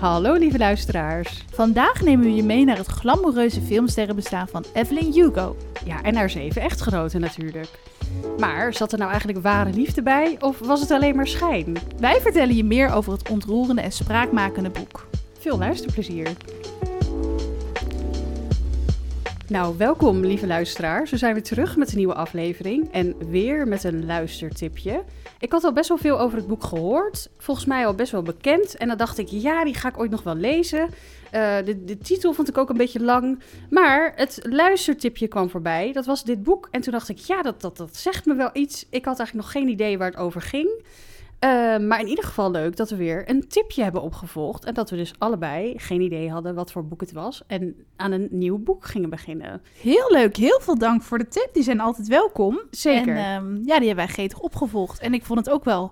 Hallo lieve luisteraars. Vandaag nemen we je mee naar het glamoureuze filmsterrenbestaan van Evelyn Hugo. Ja, en haar zeven echtgenoten natuurlijk. Maar zat er nou eigenlijk ware liefde bij of was het alleen maar schijn? Wij vertellen je meer over het ontroerende en spraakmakende boek. Veel luisterplezier. Nou, welkom lieve luisteraars. We zijn weer terug met een nieuwe aflevering en weer met een luistertipje. Ik had al best wel veel over het boek gehoord, volgens mij al best wel bekend. En dan dacht ik, ja, die ga ik ooit nog wel lezen. Uh, de, de titel vond ik ook een beetje lang. Maar het luistertipje kwam voorbij. Dat was dit boek. En toen dacht ik, ja, dat, dat, dat zegt me wel iets. Ik had eigenlijk nog geen idee waar het over ging. Uh, maar in ieder geval leuk dat we weer een tipje hebben opgevolgd. En dat we dus allebei geen idee hadden wat voor boek het was. En aan een nieuw boek gingen beginnen. Heel leuk. Heel veel dank voor de tip. Die zijn altijd welkom. Zeker. En uh, ja, die hebben wij gretig opgevolgd. En ik vond het ook wel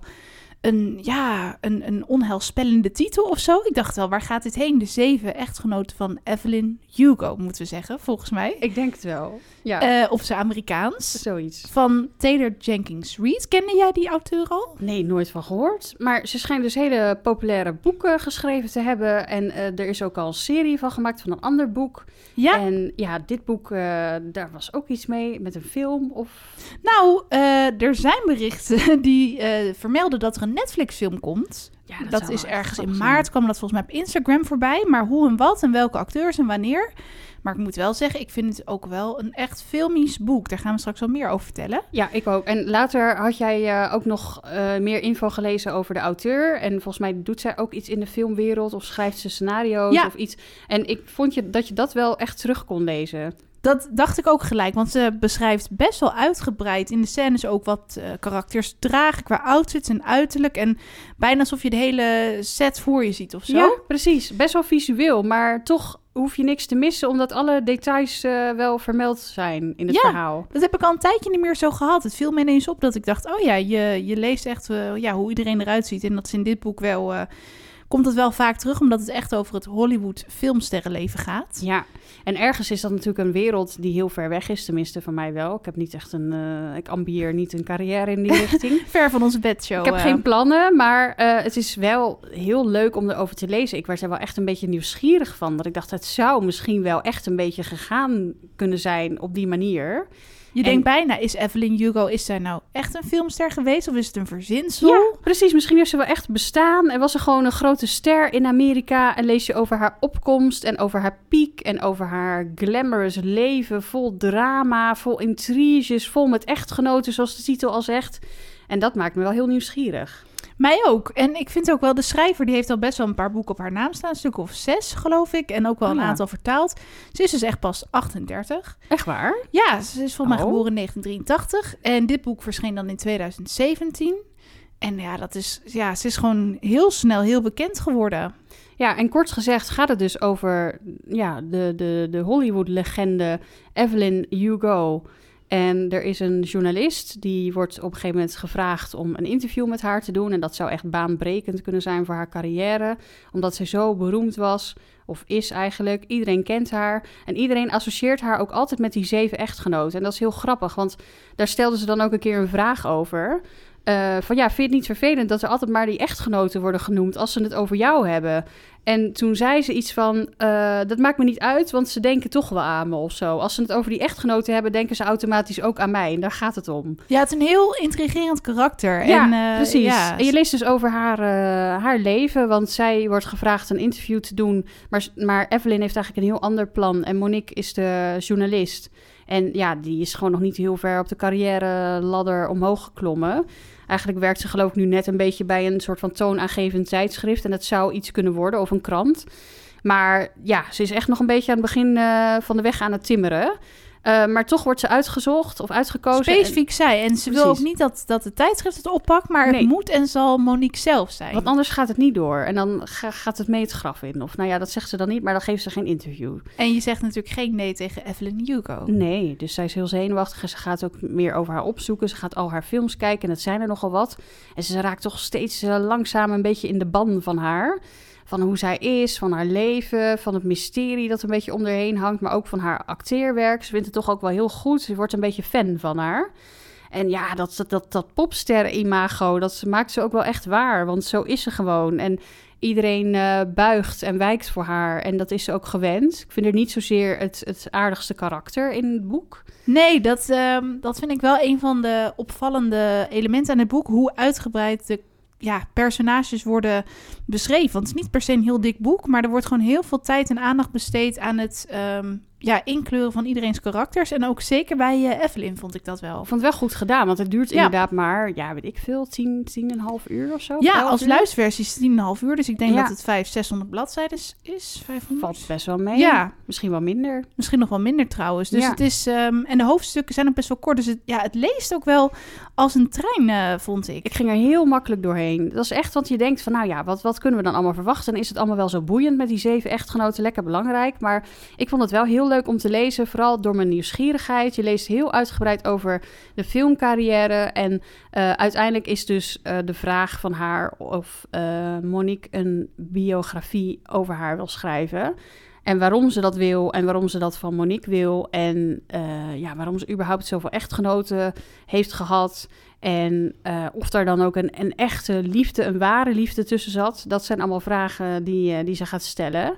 een, ja, een, een onheilspellende titel of zo. Ik dacht wel, waar gaat dit heen? De zeven echtgenoten van Evelyn Hugo, moeten we zeggen, volgens mij. Ik denk het wel. Ja. Uh, of ze Amerikaans. Zoiets. Van Taylor Jenkins Reid. Kende jij die auteur al? Nee, nooit van gehoord. Maar ze schijnt dus hele populaire boeken geschreven te hebben. En uh, er is ook al een serie van gemaakt van een ander boek. Ja. En ja, dit boek, uh, daar was ook iets mee met een film of... Nou, er zijn berichten die vermelden dat er een Netflix-film komt. Ja, dat, dat is ergens in maart, zijn. kwam dat volgens mij op Instagram voorbij. Maar hoe en wat en welke acteurs en wanneer. Maar ik moet wel zeggen, ik vind het ook wel een echt filmisch boek. Daar gaan we straks wel meer over vertellen. Ja, ik ook. En later had jij uh, ook nog uh, meer info gelezen over de auteur. En volgens mij doet zij ook iets in de filmwereld of schrijft ze scenario's ja. of iets. En ik vond je dat je dat wel echt terug kon lezen. Dat dacht ik ook gelijk, want ze beschrijft best wel uitgebreid in de scènes ook wat uh, karakters dragen qua outfits en uiterlijk. En bijna alsof je de hele set voor je ziet of zo. Ja, precies. Best wel visueel, maar toch hoef je niks te missen, omdat alle details uh, wel vermeld zijn in het ja, verhaal. Dat heb ik al een tijdje niet meer zo gehad. Het viel me ineens op dat ik dacht, oh ja, je, je leest echt uh, ja, hoe iedereen eruit ziet. En dat is in dit boek wel... Uh, komt het wel vaak terug, omdat het echt over het Hollywood filmsterrenleven gaat. Ja, en ergens is dat natuurlijk een wereld die heel ver weg is, tenminste van mij wel. Ik heb niet echt een, uh, ik ambieer niet een carrière in die richting. ver van onze bedshow. Ik heb uh. geen plannen, maar uh, het is wel heel leuk om erover te lezen. Ik werd er wel echt een beetje nieuwsgierig van, dat ik dacht, het zou misschien wel echt een beetje gegaan kunnen zijn op die manier. Je en... denkt bijna, is Evelyn Hugo, is zij nou echt een filmster geweest of is het een verzinsel? Ja, precies. Misschien heeft ze wel echt bestaan en was ze gewoon een grote ster in Amerika. En lees je over haar opkomst en over haar piek en over haar glamorous leven. Vol drama, vol intriges, vol met echtgenoten, zoals de titel al zegt. En dat maakt me wel heel nieuwsgierig. Mij ook. En ik vind ook wel, de schrijver die heeft al best wel een paar boeken op haar naam staan. Een stuk of zes, geloof ik. En ook wel een oh ja. aantal vertaald. Ze is dus echt pas 38. Echt waar? Ja, ze is volgens mij Oh. geboren in 1983. En dit boek verscheen dan in 2017. En ja, dat is, ja, ze is gewoon heel snel heel bekend geworden. Ja, en kort gezegd gaat het dus over ja, de, de, de Hollywood-legende Evelyn Hugo. En er is een journalist die wordt op een gegeven moment gevraagd om een interview met haar te doen. En dat zou echt baanbrekend kunnen zijn voor haar carrière, omdat ze zo beroemd was, of is eigenlijk. Iedereen kent haar en iedereen associeert haar ook altijd met die zeven echtgenoten. En dat is heel grappig, want daar stelden ze dan ook een keer een vraag over. Uh, van ja, vind je het niet vervelend dat er altijd maar die echtgenoten worden genoemd als ze het over jou hebben? En toen zei ze iets van, uh, dat maakt me niet uit, want ze denken toch wel aan me of zo. Als ze het over die echtgenoten hebben, denken ze automatisch ook aan mij. En daar gaat het om. Ja, het is een heel intrigerend karakter. Ja, en, uh, precies. Ja. En je leest dus over haar, haar leven, want zij wordt gevraagd een interview te doen. Maar, maar Evelyn heeft eigenlijk een heel ander plan. En Monique is de journalist. En ja, die is gewoon nog niet heel ver op de carrière ladder omhoog geklommen. Eigenlijk werkt ze geloof ik nu net een beetje bij een soort van toonaangevend tijdschrift. En dat zou iets kunnen worden, of een krant. Maar ja, ze is echt nog een beetje aan het begin uh, van de weg aan het timmeren. Uh, maar toch wordt ze uitgezocht of uitgekozen. Specifiek en... zij. En ze Precies. wil ook niet dat, dat de tijdschrift het oppakt, maar nee. het moet en zal Monique zelf zijn. Want anders gaat het niet door. En dan ga, gaat het mee het graf in. Of nou ja, dat zegt ze dan niet, maar dan geeft ze geen interview. En je zegt natuurlijk geen nee tegen Evelyn Hugo. Nee, dus zij is heel zenuwachtig. En ze gaat ook meer over haar opzoeken. Ze gaat al haar films kijken en dat zijn er nogal wat. En ze raakt toch steeds uh, langzaam een beetje in de ban van haar van hoe zij is, van haar leven, van het mysterie dat een beetje om haar hangt, maar ook van haar acteerwerk. Ze vindt het toch ook wel heel goed. Ze wordt een beetje fan van haar. En ja, dat, dat, dat, popster-imago, dat maakt ze ook wel echt waar. Want zo is ze gewoon. En iedereen uh, buigt en wijkt voor haar. En dat is ze ook gewend. Ik vind er niet zozeer het, het aardigste karakter in het boek. Nee, dat, uh, dat vind ik wel een van de opvallende elementen aan het boek. Hoe uitgebreid de ja, personages worden beschreven. Want het is niet per se een heel dik boek, maar er wordt gewoon heel veel tijd en aandacht besteed aan het um, ja, inkleuren van iedereen's karakters. En ook zeker bij uh, Evelyn vond ik dat wel. Ik vond het wel goed gedaan, want het duurt inderdaad maar, ja, weet ik veel, tien, tien en een half uur of zo. Ja, als luisterversie is tien en een half uur. Dus ik denk dat het vijf, 600 bladzijden is. 500. Valt best wel mee. Ja. Misschien wel minder. Misschien nog wel minder trouwens. Dus het is, um, en de hoofdstukken zijn ook best wel kort. Dus het, ja, het leest ook wel als een trein, uh, vond ik. Ik ging er heel makkelijk doorheen. Dat is echt, want je denkt van, nou ja, wat, wat kunnen we dan allemaal verwachten? En is het allemaal wel zo boeiend met die zeven echtgenoten? Lekker belangrijk. Maar ik vond het wel heel leuk om te lezen vooral door mijn nieuwsgierigheid. Je leest heel uitgebreid over de filmcarrière. En uh, uiteindelijk is dus uh, de vraag van haar of uh, Monique een biografie over haar wil schrijven. En waarom ze dat wil en waarom ze dat van Monique wil. En ja, waarom ze überhaupt zoveel echtgenoten heeft gehad. En of daar dan ook een, een echte liefde, een ware liefde tussen zat. Dat zijn allemaal vragen die, die ze gaat stellen.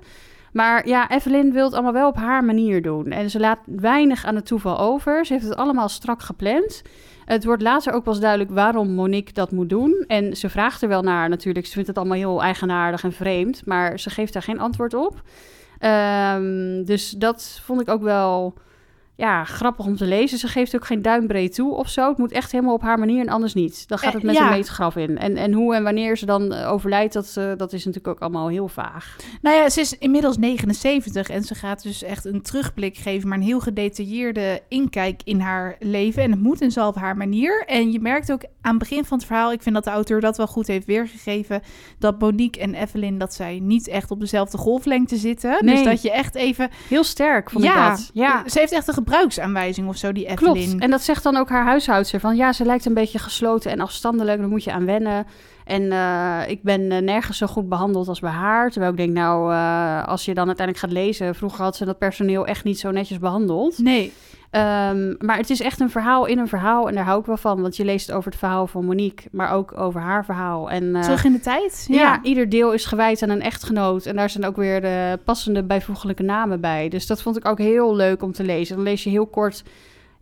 Maar ja, Evelyn wil het allemaal wel op haar manier doen. En ze laat weinig aan het toeval over. Ze heeft het allemaal strak gepland. Het wordt later ook pas duidelijk waarom Monique dat moet doen. En ze vraagt er wel naar natuurlijk. Ze vindt het allemaal heel eigenaardig en vreemd. Maar ze geeft daar geen antwoord op. Um, dus dat vond ik ook wel ja, grappig om te lezen. Ze geeft ook geen duimbreed toe of zo. Het moet echt helemaal op haar manier en anders niet. Dan gaat het met ja. een meetgraf in. En, en hoe en wanneer ze dan overlijdt, dat, uh, dat is natuurlijk ook allemaal heel vaag. Nou ja, ze is inmiddels 79 en ze gaat dus echt een terugblik geven, maar een heel gedetailleerde inkijk in haar leven. En het moet en zal op haar manier. En je merkt ook aan het begin van het verhaal, ik vind dat de auteur dat wel goed heeft weergegeven, dat Monique en Evelyn, dat zij niet echt op dezelfde golflengte zitten. Nee. Dus dat je echt even... Heel sterk, vond ja, ik dat. Ja, ze heeft echt een gebruiksaanwijzing of zo, die Evelyn. Klopt. En dat zegt dan ook haar huishoudster van ja, ze lijkt een beetje gesloten en afstandelijk, daar moet je aan wennen. En uh, ik ben uh, nergens zo goed behandeld als bij haar. Terwijl ik denk, nou, uh, als je dan uiteindelijk gaat lezen, vroeger had ze dat personeel echt niet zo netjes behandeld. Nee. Um, maar het is echt een verhaal in een verhaal en daar hou ik wel van. Want je leest over het verhaal van Monique, maar ook over haar verhaal. En, Terug in de tijd? Ja. ja. ieder deel is gewijd aan een echtgenoot. En daar zijn ook weer de passende bijvoeglijke namen bij. Dus dat vond ik ook heel leuk om te lezen. Dan lees je heel kort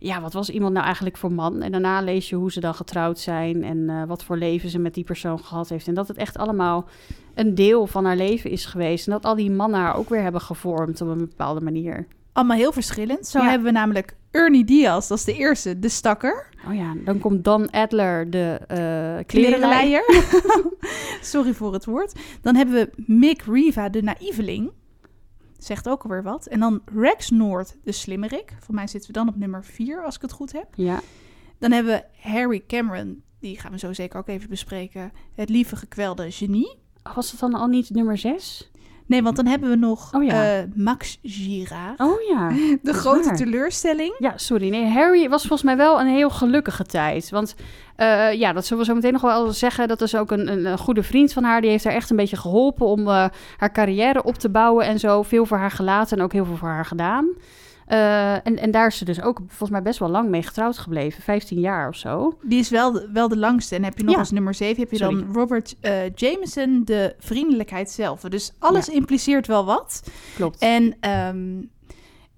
ja, wat was iemand nou eigenlijk voor man? En daarna lees je hoe ze dan getrouwd zijn en uh, wat voor leven ze met die persoon gehad heeft. En dat het echt allemaal een deel van haar leven is geweest. En dat al die mannen haar ook weer hebben gevormd op een bepaalde manier. Allemaal heel verschillend. Zo ja. hebben we namelijk Ernie Diaz, dat is de eerste, de stakker. Oh ja, dan komt Dan Adler, de uh, klerenleier. Sorry voor het woord. Dan hebben we Mick Riva, de naïveling zegt ook alweer wat. En dan Rex Noord, de slimmerik. Voor mij zitten we dan op nummer 4, als ik het goed heb. Ja. Dan hebben we Harry Cameron, die gaan we zo zeker ook even bespreken. Het lieve gekwelde genie. Was het dan al niet nummer 6? Nee, want dan hebben we nog oh, ja. uh, Max Girard. Oh ja. De grote waar. teleurstelling. Ja, sorry. Nee, Harry was volgens mij wel een heel gelukkige tijd. Want uh, ja, dat zullen we zo meteen nog wel zeggen. Dat is ook een, een, goede vriend van haar. Die heeft haar echt een beetje geholpen om uh, haar carrière op te bouwen en zo. Veel voor haar gelaten en ook heel veel voor haar gedaan. Uh, en, en daar is ze dus ook volgens mij best wel lang mee getrouwd gebleven. 15 jaar of zo. Die is wel de, wel de langste. En heb je nog ja. als nummer 7 heb je Sorry. dan Robert uh, Jameson, de vriendelijkheid zelf. Dus alles ja. impliceert wel wat. Klopt. En um,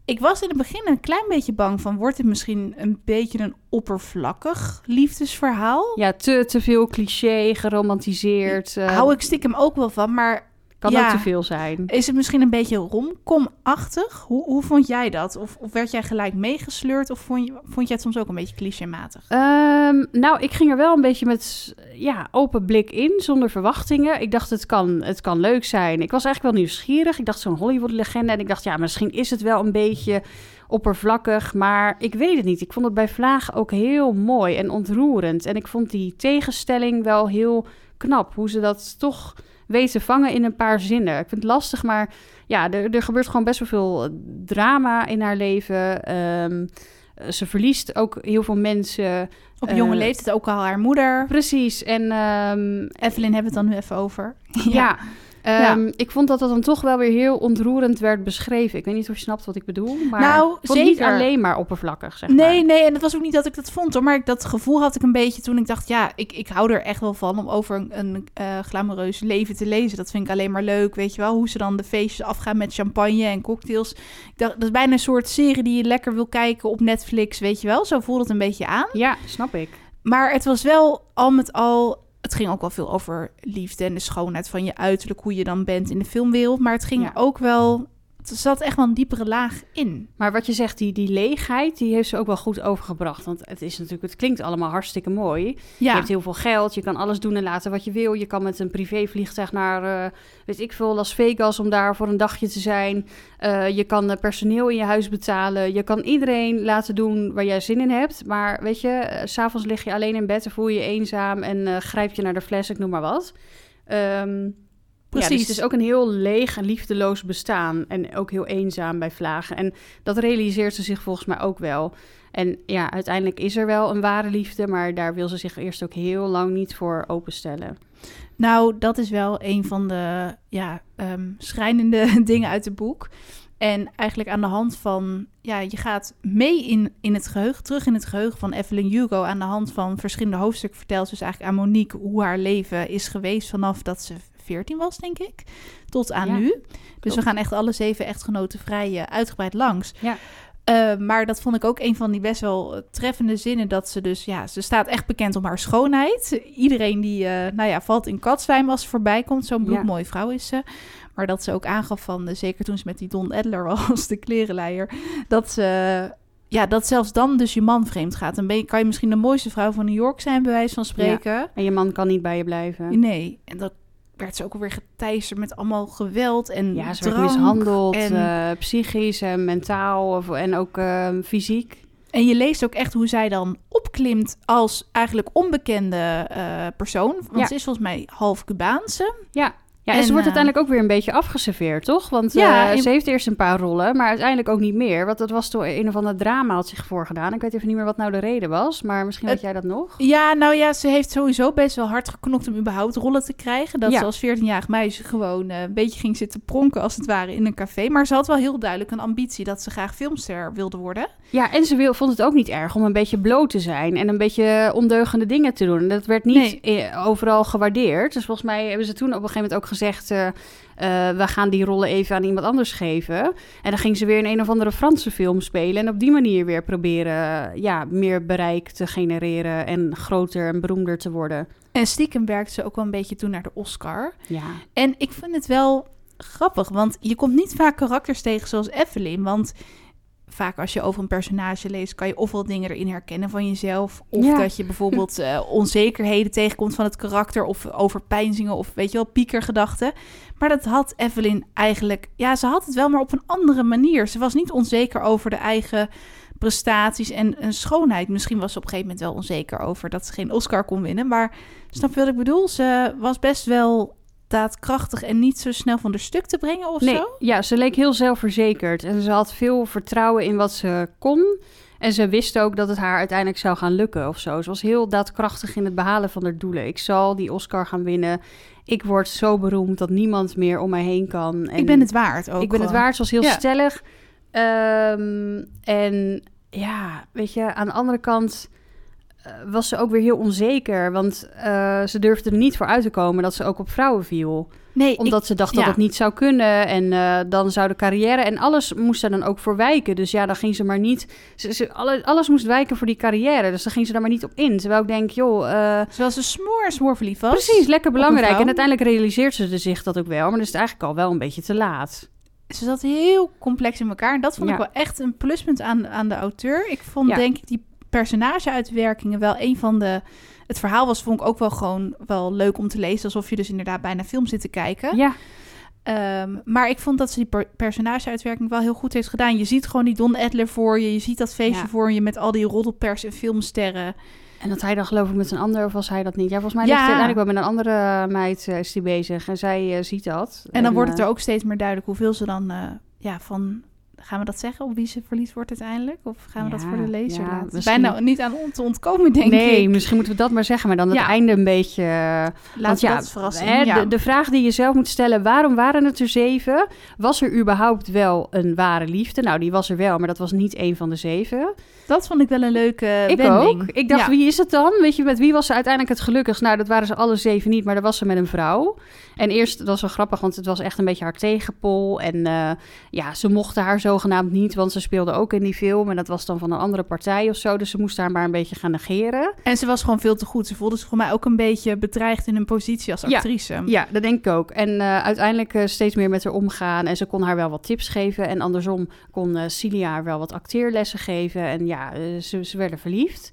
ik was in het begin een klein beetje bang van... wordt het misschien een beetje een oppervlakkig liefdesverhaal? Ja, te, te veel cliché, geromantiseerd. Uh... Hou ik stiekem ook wel van, maar kan ja. ook te veel zijn. Is het misschien een beetje romcom-achtig? Hoe, hoe vond jij dat? Of, of werd jij gelijk meegesleurd? Of vond je, vond jij het soms ook een beetje clichématig? Um, nou, ik ging er wel een beetje met ja, open blik in, zonder verwachtingen. Ik dacht, het kan, het kan leuk zijn. Ik was eigenlijk wel nieuwsgierig. Ik dacht, zo'n Hollywood-legende. En ik dacht, ja, misschien is het wel een beetje oppervlakkig. Maar ik weet het niet. Ik vond het bij Vlaag ook heel mooi en ontroerend. En ik vond die tegenstelling wel heel knap. Hoe ze dat toch weten vangen in een paar zinnen. Ik vind het lastig, maar ja, er, er gebeurt gewoon best wel veel drama in haar leven. Um, ze verliest ook heel veel mensen. Op jonge uh, leeftijd ook al haar moeder. Precies. En um, Evelyn hebben we het dan nu even over. ja. ja. Ehm, Ik vond dat dat dan toch wel weer heel ontroerend werd beschreven. Ik weet niet of je snapt wat ik bedoel, maar Nou, het niet zeker. alleen maar oppervlakkig, zeg Nee, maar. nee, en het was ook niet dat ik dat vond hoor. Maar ik, dat gevoel had ik een beetje toen ik dacht, ja, ik, ik hou er echt wel van om over een, een eh, glamoureus leven te lezen. Dat vind ik alleen maar leuk, weet je wel. Hoe ze dan de feestjes afgaan met champagne en cocktails. Ik dacht, dat is bijna een soort serie die je lekker wil kijken op Netflix, weet je wel. Zo voelde het een beetje aan. Ja, snap ik. Maar het was wel al met al. Het ging ook wel veel over liefde en de schoonheid van je uiterlijk, hoe je dan bent in de filmwereld. Maar het ging Ja. ook wel. Er zat echt wel een diepere laag in. Maar wat je zegt, die, die leegheid, die heeft ze ook wel goed overgebracht. Want het is natuurlijk, het klinkt allemaal hartstikke mooi. Je hebt heel veel geld, je kan alles doen en laten wat je wil. Je kan met een privévliegtuig naar, eh, weet ik veel, Las Vegas om daar voor een dagje te zijn. Eh, je kan eh, personeel in je huis betalen. Je kan iedereen laten doen waar jij zin in hebt. Maar weet je, s s'avonds lig je alleen in bed en voel je je eenzaam en grijp je naar de fles, ik noem maar wat. Ehm, Precies. Ja, dus het is ook een heel leeg en liefdeloos bestaan. En ook heel eenzaam bij vlagen. En dat realiseert ze zich volgens mij ook wel. En ja, uiteindelijk is er wel een ware liefde, maar daar wil ze zich eerst ook heel lang niet voor openstellen. Nou, dat is wel een van de ja, ehm, schrijnende dingen uit het boek. En eigenlijk aan de hand van, ja, je gaat mee in, in het geheugen, terug in het geheugen van Evelyn Hugo. Aan de hand van verschillende hoofdstukken vertelt ze dus eigenlijk aan Monique hoe haar leven is geweest vanaf dat ze 14 was, denk ik, tot aan Ja, nu. Dus klopt. we gaan echt alle zeven echtgenoten vrij eh, uitgebreid langs. Ja. Eh, maar dat vond ik ook een van die best wel eh, treffende zinnen. Dat ze dus, ja, ze staat echt bekend om haar schoonheid. Iedereen die, nou ja, valt in katzwijm als ze voorbij komt. Zo'n Ja. bloedmooie vrouw is ze. Maar dat ze ook aangaf van, zeker toen ze met die Don Edler was, de klerenleier, dat ze, ja, dat zelfs dan dus je man vreemd gaat. Dan ben je, kan je misschien de mooiste vrouw van New York zijn, bij wijze van spreken. En je man kan niet bij je blijven. Nee, en dat werd ze ook alweer geteisterd met allemaal geweld en Ja, ze werd mishandeld, en- eh, psychisch en mentaal of, en ook eh, fysiek. En je leest ook echt hoe zij dan opklimt als eigenlijk onbekende eh, persoon. Want Ja. ze is volgens mij half Cubaanse. Ja. Ja, en, En, ze wordt eh, uiteindelijk ook weer een beetje afgeserveerd, toch? Want Ja, eh, in- ze heeft eerst een paar rollen, maar uiteindelijk ook niet meer. Want dat was door een of ander drama had zich voorgedaan. Ik weet even niet meer wat nou de reden was, maar misschien weet jij dat nog. Ja, nou ja, ze heeft sowieso best wel hard geknokt om überhaupt rollen te krijgen. Dat Ja. ze als 14-jarig meisje gewoon eh, een beetje ging zitten pronken als het ware in een café. Maar ze had wel heel duidelijk een ambitie dat ze graag filmster wilde worden. Ja, en ze wil, vond het ook niet erg om een beetje bloot te zijn en een beetje ondeugende dingen te doen. En dat werd niet overal gewaardeerd. Dus volgens mij hebben ze toen op een gegeven moment ook gezegd... eh, we gaan die rollen even aan iemand anders geven. En dan ging ze weer in een of andere Franse film spelen... en op die manier weer proberen ja, meer bereik te genereren... en groter en beroemder te worden. En stiekem werkte ze ook wel een beetje toe naar de Oscar. Ja, En ik vind het wel grappig, want je komt niet vaak karakters tegen zoals Evelyn. Want vaak als je over een personage leest, kan je ofwel dingen erin herkennen van jezelf. Of Ja. dat je bijvoorbeeld eh, onzekerheden tegenkomt van het karakter. Of overpeinzingen of weet je wel, piekergedachten. Maar dat had Evelyn eigenlijk... Ja, ze had het wel, maar op een andere manier. Ze was niet onzeker over de eigen prestaties en, en schoonheid. Misschien was ze op een gegeven moment wel onzeker over dat ze geen Oscar kon winnen. Maar snap je wat ik bedoel? Ze was best wel daadkrachtig en niet zo snel van de stuk te brengen of nee, zo. ja, ze leek heel zelfverzekerd. En ze had veel vertrouwen in wat ze kon... En ze wist ook dat het haar uiteindelijk zou gaan lukken of zo. Ze was heel daadkrachtig in het behalen van haar doelen. Ik zal die Oscar gaan winnen. Ik word zo beroemd dat niemand meer om mij heen kan. En ik ben het waard ook. Ik ben het waard. Ze was heel Ja. stellig. Ehm, en ja, weet je, aan de andere kant was ze ook weer heel onzeker. Want eh, ze durfde er niet voor uit te komen dat ze ook op vrouwen viel Nee, omdat ze dacht dat ja. het niet zou kunnen. En eh, dan zou de carrière en alles moest er dan ook voor wijken. Dus ja, dan ging ze maar niet. Ze, ze, alle- alles moest wijken voor die carrière. Dus dan ging ze daar maar niet op in. Terwijl ik denk, joh. eh, ik, zoals een smoor smoor verliefd was. precies, lekker belangrijk. En uiteindelijk realiseert ze zich dat ook wel. Maar dan is het eigenlijk al wel een beetje te laat. Ze zat heel complex in elkaar. En dat vond Ja. ik wel echt een pluspunt aan, aan de auteur. Ik vond Ja. denk ik die personageuitwerkingen wel een van de... Het verhaal was vond ik ook wel gewoon wel leuk om te lezen. Alsof je dus inderdaad bijna film zit te kijken. Ja, Ehm, maar ik vond dat ze die per- personageuitwerking wel heel goed heeft gedaan. Je ziet gewoon die Don Edler voor je. Je ziet dat feestje Ja. voor je met al die roddelpers en filmsterren. en dat hij dan geloof ik met een ander, of was hij dat niet? Ja, volgens mij Ja. ligt hij uiteindelijk wel met een andere meid eh, is hij bezig. En zij eh, ziet dat. En dan wordt het eh, er ook steeds meer duidelijk hoeveel ze dan ja, van gaan we dat zeggen op wie ze verliefd wordt uiteindelijk? Of gaan we dat voor de lezer ja, laten? misschien- Bijna niet aan on- te ontkomen, denk nee, ik. misschien moeten we dat maar zeggen, maar dan het Ja. einde een beetje... Laat Want ja, dat verrassen. de, de vraag die je zelf moet stellen, waarom waren het er zeven? Was er überhaupt wel een ware liefde? Nou, die was er wel, maar dat was niet een van de zeven. Dat vond ik wel een leuke ik wending. ook. Ik dacht, wie is het dan? Weet je, met wie was ze uiteindelijk het gelukkigst? Nou, dat waren ze alle zeven niet, maar dat was ze met een vrouw. En eerst, dat was wel grappig, want het was echt een beetje haar tegenpol. En eh, ja, ze mochten haar zogenaamd niet, want ze speelde ook in die film. En dat was dan van een andere partij of zo. Dus ze moesten haar maar een beetje gaan negeren. En ze was gewoon veel te goed. Ze voelde zich voor mij ook een beetje bedreigd in hun positie als actrice. Ja, dat denk ik ook. En eh, uiteindelijk eh, steeds meer met haar omgaan. En ze kon haar wel wat tips geven. En andersom kon eh Cilia haar wel wat acteerlessen geven. En ja, ze, ze werden verliefd.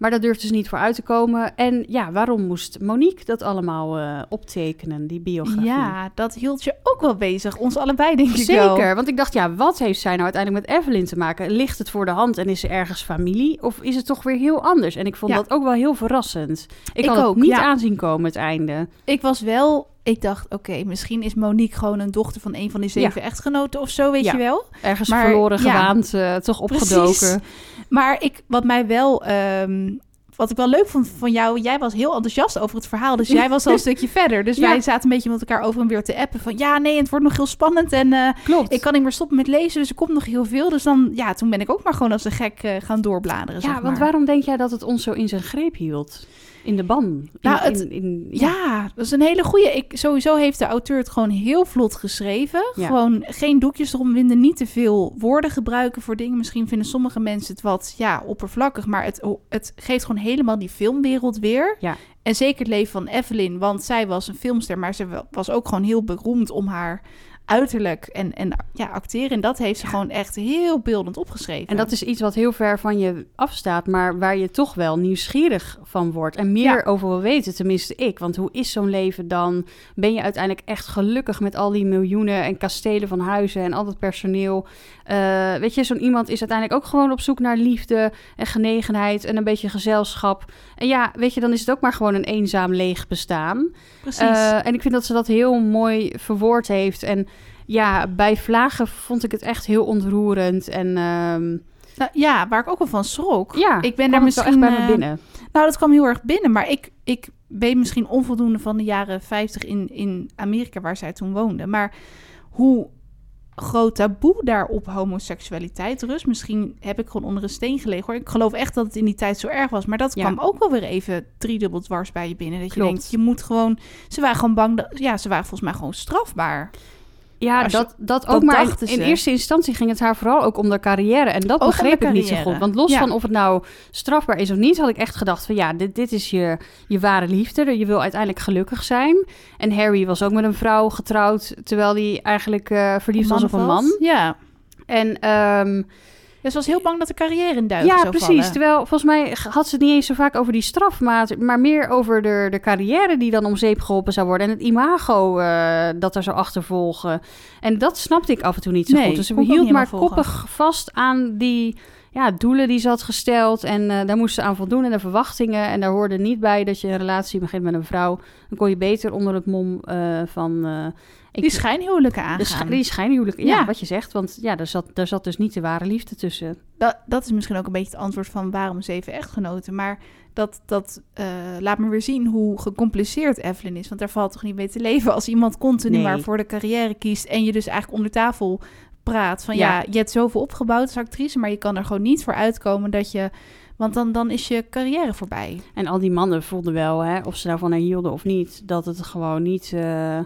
Maar daar durfde ze niet voor uit te komen. En ja, waarom moest Monique dat allemaal eh, optekenen, die biografie? Ja, dat hield je ook wel bezig. Ons allebei, denk ik wel. Zeker, want ik dacht, ja, wat heeft zij nou uiteindelijk met Evelyn te maken? Ligt het voor de hand en is ze ergens familie? Of is het toch weer heel anders? En ik vond Ja. dat ook wel heel verrassend. Ik, Ik had ook, het niet ja. aanzien komen, het einde. Ik was wel... Ik dacht, oké, misschien is Monique gewoon een dochter van een van die zeven echtgenoten of zo, weet Ja. je wel. Ergens Maar, verloren ja. gewaand, eh, toch Precies. opgedoken. Maar ik, wat mij wel... ehm, wat ik wel leuk vond van jou, jij was heel enthousiast over het verhaal. Dus jij was al een stukje verder. Dus wij zaten een beetje met elkaar over en weer te appen. Van ja, nee, het wordt nog heel spannend. En eh, Klopt. ik kan niet meer stoppen met lezen. Dus er komt nog heel veel. Dus dan, ja, toen ben ik ook maar gewoon als een gek eh, gaan doorbladeren. ja, zeg want maar. waarom denk jij dat het ons zo in zijn greep hield? In de ban? In, Nou, het- in, in- Ja, dat is een hele goeie. Ik, sowieso heeft de auteur het gewoon heel vlot geschreven. Ja. Gewoon geen doekjes erom winden, niet te veel woorden gebruiken voor dingen. Misschien vinden sommige mensen het wat ja, oppervlakkig, maar het, het geeft gewoon helemaal die filmwereld weer. Ja. En zeker het leven van Evelyn, want zij was een filmster, maar ze wa- was ook gewoon heel beroemd om haar uiterlijk en, en ja, acteren. En dat heeft ze gewoon echt heel beeldend opgeschreven. En dat is iets wat heel ver van je afstaat, maar waar je toch wel nieuwsgierig van wordt. En meer Ja. over wil weten, tenminste ik. Want hoe is zo'n leven dan? Ben je uiteindelijk echt gelukkig met al die miljoenen en kastelen van huizen en al dat personeel? Eh, weet je, zo'n iemand is uiteindelijk ook gewoon op zoek naar liefde en genegenheid en een beetje gezelschap. En ja, weet je, dan is het ook maar gewoon een eenzaam leeg bestaan. Precies. Eh, en ik vind dat ze dat heel mooi verwoord heeft. En ja, bij Vlagen vond ik het echt heel ontroerend. En ehm, nou, ja, waar ik ook wel van schrok. ja, ik ben daar misschien echt bij me eh, binnen. Nou, dat kwam heel erg binnen. Maar ik, ik weet misschien onvoldoende van de jaren 50 in, in Amerika, waar zij toen woonde. Maar hoe groot taboe daar op homoseksualiteit rust. Misschien heb ik gewoon onder een steen gelegen hoor. Ik geloof echt dat het in die tijd zo erg was. Maar dat Ja. kwam ook wel weer even driedubbel dwars bij je binnen. Dat je denkt, je moet gewoon... Ze waren gewoon bang. Dat, ja, ze waren volgens mij gewoon strafbaar. Ja, als dat, dat dat ook. Maar in, in eerste instantie ging het haar vooral ook om de carrière. En dat Ook begreep ik niet zo goed. Want los Ja. van of het nou strafbaar is of niet... had ik echt gedacht van ja, dit, dit is je, je ware liefde. Je wil uiteindelijk gelukkig zijn. En Harry was ook met een vrouw getrouwd... terwijl hij eigenlijk eh, verliefd was op een man. Ja. En ehm, Dus ze was heel bang dat de carrière in duigen ja, zou precies. vallen. Terwijl volgens mij had ze het niet eens zo vaak over die strafmaat, maar meer over de, de carrière die dan om zeep geholpen zou worden en het imago eh, dat er zou achtervolgen. En dat snapte ik af en toe niet zo Nee, goed. Dus ze hield maar volgen. koppig vast aan die ja, doelen die ze had gesteld en eh, daar moest ze aan voldoen en de verwachtingen. En daar hoorde niet bij dat je een relatie begint met een vrouw. Dan kon je beter onder het mom eh, van... ik, Die schijnhuwelijken de aangaan. sch- die schijnhuwelijk, ja, Ja. wat je zegt. Want ja, daar zat, daar zat dus niet de ware liefde tussen. Dat, dat is misschien ook een beetje het antwoord van waarom zeven echtgenoten. Maar dat, dat eh, laat me weer zien hoe gecompliceerd Evelyn is. Want daar valt toch niet mee te leven als iemand continu Nee. maar voor de carrière kiest. En je dus eigenlijk onder tafel praat van ja. Ja. je hebt zoveel opgebouwd als actrice. Maar je kan er gewoon niet voor uitkomen dat je... Want dan, dan is je carrière voorbij. En al die mannen voelden wel, hè, of ze van haar hielden of niet, dat het gewoon niet eh,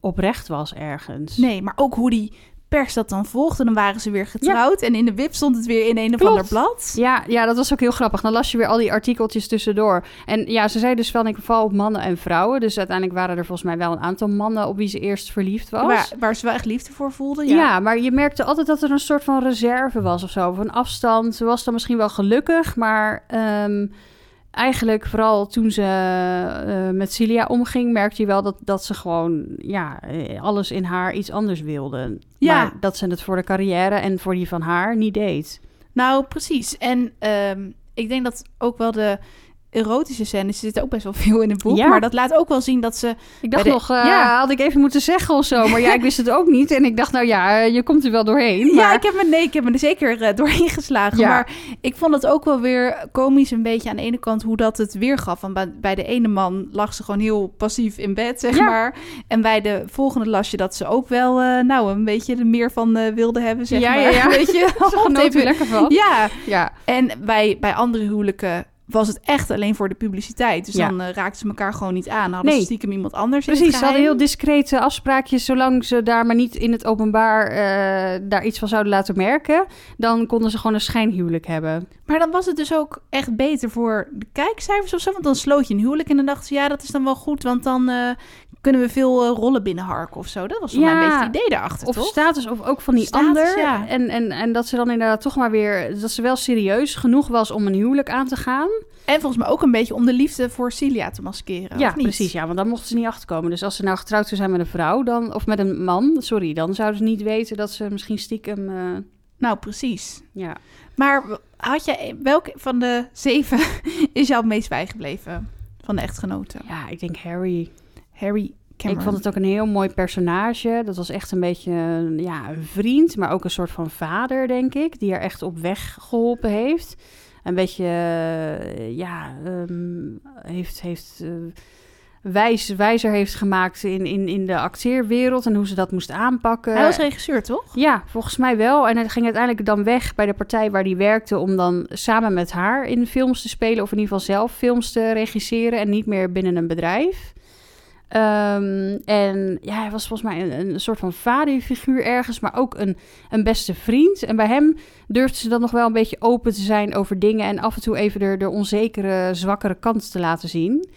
oprecht was ergens. Nee, maar ook hoe die pers dat dan volgde. Dan waren ze weer getrouwd. En in de wip stond het weer in een of ander blad. Ja, ja, dat was ook heel grappig. Dan las je weer al die artikeltjes tussendoor. En ja, ze zei dus wel, ik val op mannen en vrouwen. Dus uiteindelijk waren er volgens mij wel een aantal mannen op wie ze eerst verliefd was. Waar, waar ze wel echt liefde voor voelden. Ja. Ja. maar je merkte altijd dat er een soort van reserve was of zo. Van afstand. Ze was dan misschien wel gelukkig, maar ehm, eigenlijk vooral toen ze eh, met Cilia omging, merkte je wel dat, dat ze gewoon ja, eh, alles in haar iets anders wilde. Ja. Maar dat ze het voor de carrière en voor die van haar niet deed. Nou, precies. En ehm, ik denk dat ook wel de erotische scènes zitten ook best wel veel in het boek. Ja. Maar dat laat ook wel zien dat ze... Ik dacht de- nog, eh, ja. had ik even moeten zeggen of zo. Maar ja, ik wist het ook niet. En ik dacht, nou ja, eh, je komt er wel doorheen. Ja, Maar... ik heb me, nee, ik heb me er zeker eh, doorheen geslagen. Ja. Maar ik vond het ook wel weer komisch een beetje aan de ene kant hoe dat het weergaf. Want bij, bij de ene man lag ze gewoon heel passief in bed, zeg Ja. maar. En bij de volgende las je dat ze ook wel, nou, een beetje er meer van wilde hebben, zeg Ja, maar. ja, ja. Weet je? Ze genoot er lekker van. Ja, Ja. en bij, bij andere huwelijken was het echt alleen voor de publiciteit. Dus Ja. dan eh, raakten ze elkaar gewoon niet aan. Hadden Nee. ze stiekem iemand anders in Precies, het ze hadden heel discrete afspraakjes. Zolang ze daar maar niet in het openbaar eh, daar iets van zouden laten merken... dan konden ze gewoon een schijnhuwelijk hebben. Maar dan was het dus ook echt beter voor de kijkcijfers of zo. Want dan sloot je een huwelijk en dan dachten ze... ja, dat is dan wel goed, want dan eh, kunnen we veel eh, rollen binnenharken of zo. Dat was voor mij Ja. een beetje het idee daarachter, Of toch? status, of ook van die Status, ander. ja. En, en, en dat ze dan inderdaad toch maar weer... dat ze wel serieus genoeg was om een huwelijk aan te gaan. En volgens mij ook een beetje om de liefde voor Cilia te maskeren, ja, of niet? precies. Ja, want dan mochten ze niet achterkomen. Dus als ze nou getrouwd zou zijn met een vrouw... Dan, of met een man, sorry... dan zouden ze niet weten dat ze misschien stiekem... eh, Nou, precies. ja. Maar had je, welke van de zeven is jou het meest bijgebleven van de echtgenoten? ja, ik denk Harry... Harry Cameron. Ik vond het ook een heel mooi personage. Dat was echt een beetje een, ja, een vriend, maar ook een soort van vader, denk ik. Die er echt op weg geholpen heeft. Een beetje, eh, ja, ehm, heeft, heeft eh, wijs, wijzer heeft gemaakt in, in, in de acteerwereld en hoe ze dat moest aanpakken. Hij was regisseur, toch? Ja, volgens mij wel. En hij ging uiteindelijk dan weg bij de partij waar hij werkte... om dan samen met haar in films te spelen... of in ieder geval zelf films te regisseren... en niet meer binnen een bedrijf. Ehm, en ja, hij was volgens mij een, een soort van vaderfiguur ergens... maar ook een, een beste vriend. En bij hem durfde ze dan nog wel een beetje open te zijn over dingen... en af en toe even de, de onzekere, zwakkere kant te laten zien...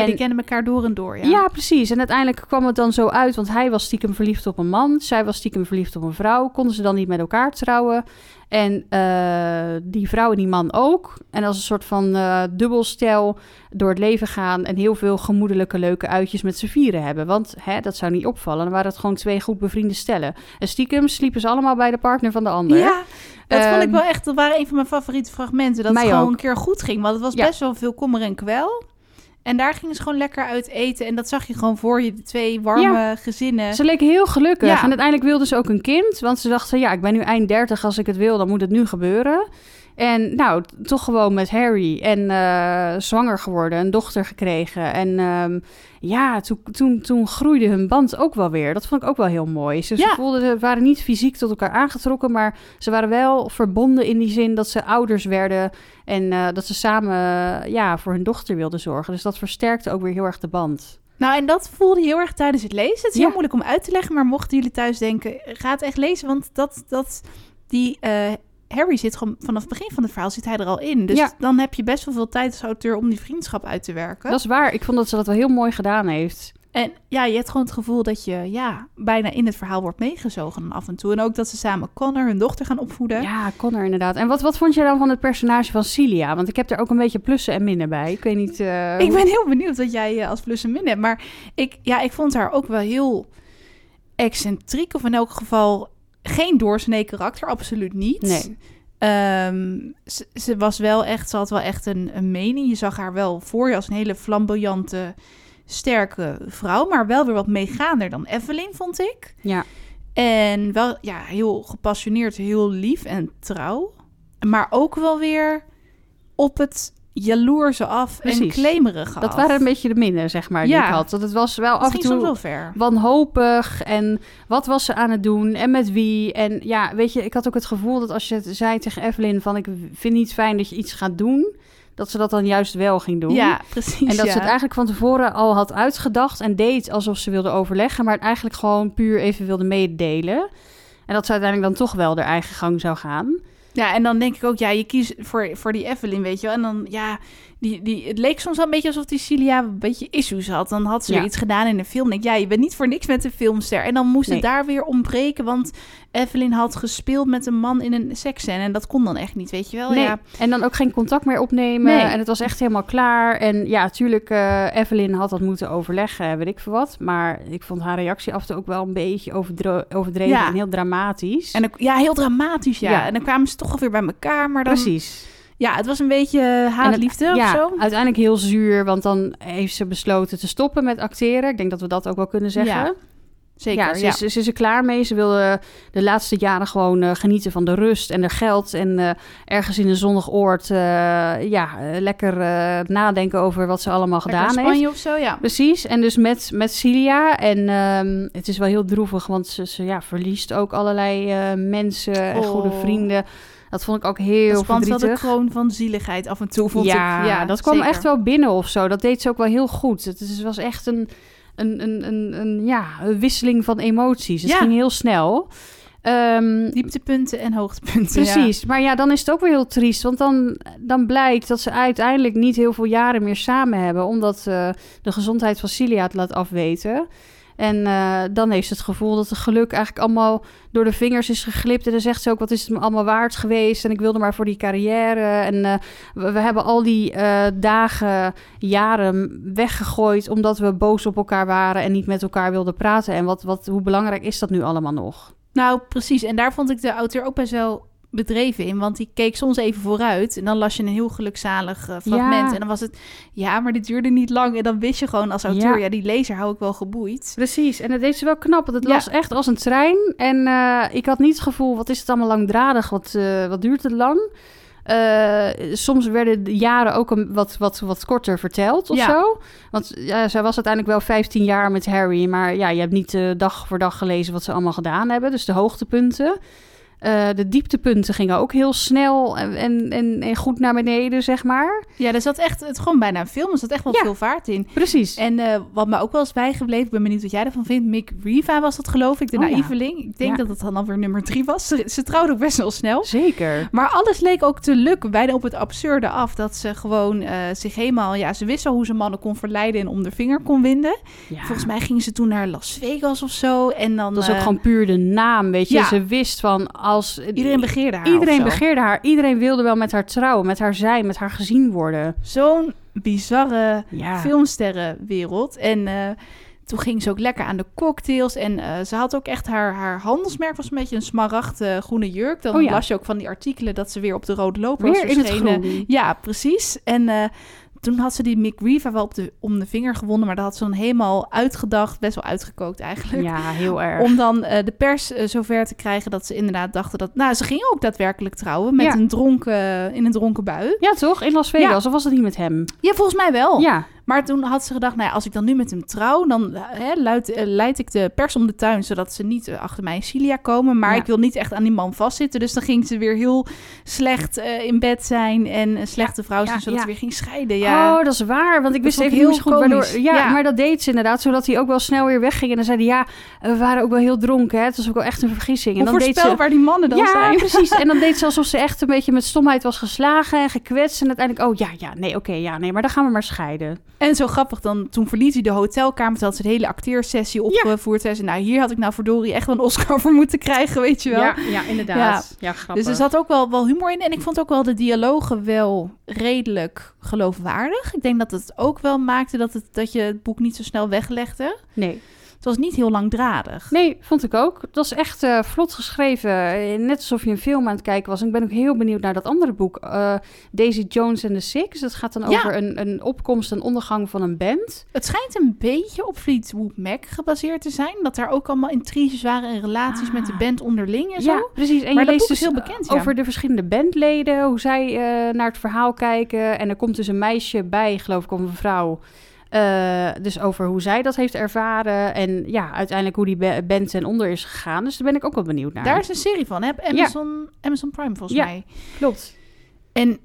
En die kennen elkaar door en door, ja. Ja. precies. En uiteindelijk kwam het dan zo uit, want hij was stiekem verliefd op een man, zij was stiekem verliefd op een vrouw. Konden ze dan niet met elkaar trouwen? En eh, die vrouw en die man ook. En als een soort van eh dubbelstel door het leven gaan en heel veel gemoedelijke leuke uitjes met z'n vieren hebben. Want hè, dat zou niet opvallen. Dan waren het gewoon twee goed bevriende stellen. En stiekem sliepen ze allemaal bij de partner van de ander. Ja, dat vond ik Ehm, wel echt... Dat waren een van mijn favoriete fragmenten. Dat het gewoon ook. een keer goed ging. Want het was Ja. best wel veel kommer en kwel. En daar gingen ze gewoon lekker uit eten. En dat zag je gewoon voor je, de twee warme gezinnen. Ze leken heel gelukkig. Ja. En uiteindelijk wilden ze ook een kind. Want ze dachten, ja, ik ben nu eind 30. Als ik het wil, dan moet het nu gebeuren. En nou, toch gewoon met Harry. En eh, zwanger geworden, een dochter gekregen. En ehm, ja, toen, toen, toen groeide hun band ook wel weer. Dat vond ik ook wel heel mooi. Ze, ze voelden, ze waren niet fysiek tot elkaar aangetrokken. Maar ze waren wel verbonden in die zin dat ze ouders werden. En eh, dat ze samen ja, voor hun dochter wilden zorgen. Dus dat versterkte ook weer heel erg de band. Nou, en dat voelde je heel erg tijdens het lezen. Het is heel moeilijk om uit te leggen, maar mochten jullie thuis denken, ga het echt lezen, want dat, dat die eh, Harry zit gewoon vanaf het begin van het verhaal zit hij er al in. Dus Ja. dan heb je best wel veel tijd als auteur om die vriendschap uit te werken. Dat is waar. Ik vond dat ze dat wel heel mooi gedaan heeft. En ja, je hebt gewoon het gevoel dat je ja, bijna in het verhaal wordt meegezogen af en toe. En ook dat ze samen Connor, hun dochter, gaan opvoeden. Ja, Connor inderdaad. En wat, wat vond jij dan van het personage van Celia? Want ik heb er ook een beetje plussen en minnen bij. Ik weet niet... eh, Ik hoe- ben heel benieuwd wat jij eh, als plus en min hebt. Maar ik, ja, ik vond haar ook wel heel excentriek. Of in elk geval geen doorsnee karakter. Absoluut niet. Nee. Ehm, ze, ze was wel echt, ze had wel echt een, een mening. Je zag haar wel voor je als een hele flamboyante, sterke vrouw. Maar wel weer wat meegaander dan Evelyn, vond ik. Ja, En wel ja, heel gepassioneerd, heel lief en trouw. Maar ook wel weer op het jaloerse af en Precies. claimerige dat af. waren een beetje de minnen, zeg maar, die Ja. ik had. Dat het was wel Dat af en toe soms wel ver. wanhopig. En wat was ze aan het doen? En met wie? En ja, weet je, ik had ook het gevoel dat als je het zei tegen Evelyn... van ik vind niet fijn dat je iets gaat doen... dat ze dat dan juist wel ging doen. Ja, precies. En dat ja. ze het eigenlijk van tevoren al had uitgedacht en deed alsof ze wilde overleggen, maar het eigenlijk gewoon puur even wilde meedelen. En dat ze uiteindelijk dan toch wel de eigen gang zou gaan. Ja, en dan denk ik ook, ja, je kiest voor, voor die Evelyn, weet je wel. En dan, ja, die, die, het leek soms wel een beetje alsof die Cilia een beetje issues had. Dan had ze Ja. weer iets gedaan in een film. Denk ja, je bent niet voor niks met een filmster. En dan moest Nee. het daar weer ontbreken, want Evelyn had gespeeld met een man in een seksscène. En dat kon dan echt niet, weet je wel. nee. Ja, En dan ook geen contact meer opnemen. Nee. En het was echt helemaal klaar. En ja, natuurlijk, eh Evelyn had dat moeten overleggen, weet ik veel wat. Maar ik vond haar reactie af en toe ook wel een beetje overdreven Ja. en heel dramatisch. en dan, ja heel dramatisch, ja. En dan kwamen ze toch alweer bij elkaar, maar dan... Precies. Ja, het was een beetje haat-liefde of ja, zo. uiteindelijk heel zuur, want dan heeft ze besloten te stoppen met acteren. Ik denk dat we dat ook wel kunnen zeggen. Ja, Zeker, ja, ze, Is, ze is er klaar mee. Ze wilde de laatste jaren gewoon eh, genieten van de rust en de geld. En eh, ergens in een zonnig oord eh, ja, eh, lekker eh, nadenken over wat ze allemaal Lekker gedaan in heeft. Spanje of zo, ja. Precies, en dus met, met Cilia. En ehm, het is wel heel droevig, want ze, ze ja, verliest ook allerlei eh, mensen en Oh. goede vrienden. Dat vond ik ook heel Dat spant wel de verdrietig. kroon van zieligheid af en toe, vond ja, ik. Ja, dat kwam zeker. echt wel binnen of zo. Dat deed ze ook wel heel goed. Het is- was echt een, een, een, een, een, ja, een wisseling van emoties. Het Ja. ging heel snel. Ehm, Dieptepunten en hoogtepunten. Precies, maar ja, dan is het ook weer heel triest. Want dan, dan blijkt dat ze uiteindelijk niet heel veel jaren meer samen hebben. Omdat eh, de gezondheid van Cilia het laat afweten. En eh, dan heeft ze het gevoel dat het geluk eigenlijk allemaal door de vingers is geglipt. En dan zegt ze ook, wat is het me allemaal waard geweest? En ik wilde maar voor die carrière. En eh, we, hebben al die eh, dagen, jaren weggegooid... omdat we boos op elkaar waren en niet met elkaar wilden praten. En wat, wat, hoe belangrijk is dat nu allemaal nog? Nou, precies. En daar vond ik de auteur ook best wel bedreven in. Want die keek soms even vooruit. En dan las je een heel gelukzalig eh, fragment. Ja. En dan was het, ja, maar dit duurde niet lang. En dan wist je gewoon als auteur, Ja. ja, die lezer hou ik wel geboeid. Precies, en dat deed ze wel knap. Want het Ja. las echt als een trein. En eh, ik had niet het gevoel, wat is het allemaal langdradig? Wat, eh, wat duurt het lang? Soms werden de jaren ook een, wat, wat, wat korter verteld of Ja. zo. Want ja, zij was uiteindelijk wel 15 jaar met Harry. Maar ja, je hebt niet dag voor dag gelezen wat ze allemaal gedaan hebben. Dus de hoogtepunten. Eh, de dieptepunten gingen ook heel snel en, en, en, goed naar beneden, zeg maar. Ja, er zat echt, het gewoon bijna een film. Er zat echt wel Ja. veel vaart in. Precies. En eh, wat me ook wel is bijgebleven, ik ben benieuwd wat jij ervan vindt. Mick Riva was dat geloof ik, de Oh, ja. Ik denk Ja. dat het dan alweer nummer drie was. Ze, ze trouwde ook best wel snel. Zeker. Maar alles leek ook te lukken, bijna op het absurde af. Dat ze gewoon eh, zich helemaal... Ja, ze wist al hoe ze mannen kon verleiden en om de vinger kon winden. Volgens mij ging ze toen naar Las Vegas of zo. En dan... Dat was ook gewoon puur de naam, weet je. Ze wist van als... Iedereen begeerde haar Iedereen begeerde haar. Iedereen wilde wel met haar trouwen, met haar zijn, met haar gezien worden. Zo'n bizarre Ja. filmsterrenwereld. En eh, toen ging ze ook lekker aan de cocktails. En eh, ze had ook echt haar, haar handelsmerk was een beetje een smaragd eh, groene jurk. Dan Oh ja. las je ook van die artikelen dat ze weer op de rode loper was Weer in het verschenen. groen. Ja, precies. En toen had ze die Mick Riva wel op de, om de vinger gewonnen. Maar dat had ze dan helemaal uitgedacht. Best wel uitgekookt eigenlijk. Ja, heel erg. Om dan eh, de pers eh, zover te krijgen dat ze inderdaad dachten dat... Nou, ze gingen ook daadwerkelijk trouwen met Ja. een dronken, in een dronken bui. Ja, toch? In Las Vegas, of was dat niet met hem? Ja, volgens mij wel. Ja, Maar toen had ze gedacht, nou ja, als ik dan nu met hem trouw, dan hè, luid, eh, leid ik de pers om de tuin, zodat ze niet eh, achter mij in Cilia komen. Maar Ja. ik wil niet echt aan die man vastzitten. Dus dan ging ze weer heel slecht eh, in bed zijn en een slechte vrouw zijn, ja, zodat ja. ze weer ging scheiden. Ja. Oh, dat is waar. Want ik wist even niet heel goed waardoor... Ja, Ja. maar dat deed ze inderdaad, zodat hij ook wel snel weer wegging. En dan zei hij, ja, we waren ook wel heel dronken. Hè? Het was ook wel echt een vergissing. Hoe en dan deed ze... voorspelbaar die mannen dan ja, zijn. precies. En dan deed ze alsof ze echt een beetje met stomheid was geslagen en gekwetst. En uiteindelijk, oh ja, ja, nee, oké, ja, nee, maar dan gaan we maar scheiden. En zo grappig, dan, toen verliet hij de hotelkamer, toen had ze de hele acteersessie opgevoerd. Zei ze, nou, hier had ik nou verdorie echt wel een Oscar voor moeten krijgen, weet je wel. Ja, ja, inderdaad. Ja, grappig. Dus er zat ook wel, wel humor in. En ik vond ook wel de dialogen wel redelijk geloofwaardig. Ik denk dat het ook wel maakte dat, het, dat je het boek niet zo snel weglegde. Nee. Het was niet heel langdradig. Nee, vond ik ook. Het was echt eh, vlot geschreven. Eh, Net alsof je een film aan het kijken was. En ik ben ook heel benieuwd naar dat andere boek. eh, Daisy Jones and the Six. Dat gaat dan Ja. over een, een opkomst en ondergang van een band. Het schijnt een beetje op Fleetwood Mac gebaseerd te zijn. Dat daar ook allemaal intriges waren en relaties met de Ah. band onderling en zo. Ja, precies. En Maar je dat leest dus heel bekend, ja. over de verschillende bandleden. Hoe zij naar het verhaal kijken. En er komt dus een meisje bij, geloof ik, of een vrouw. Eh, dus over hoe zij dat heeft ervaren. En ja, uiteindelijk hoe die ba- band ten onder is gegaan. Dus daar ben ik ook wel benieuwd naar. Daar is een serie van, hè? Amazon, Amazon Prime volgens Ja. mij. klopt. En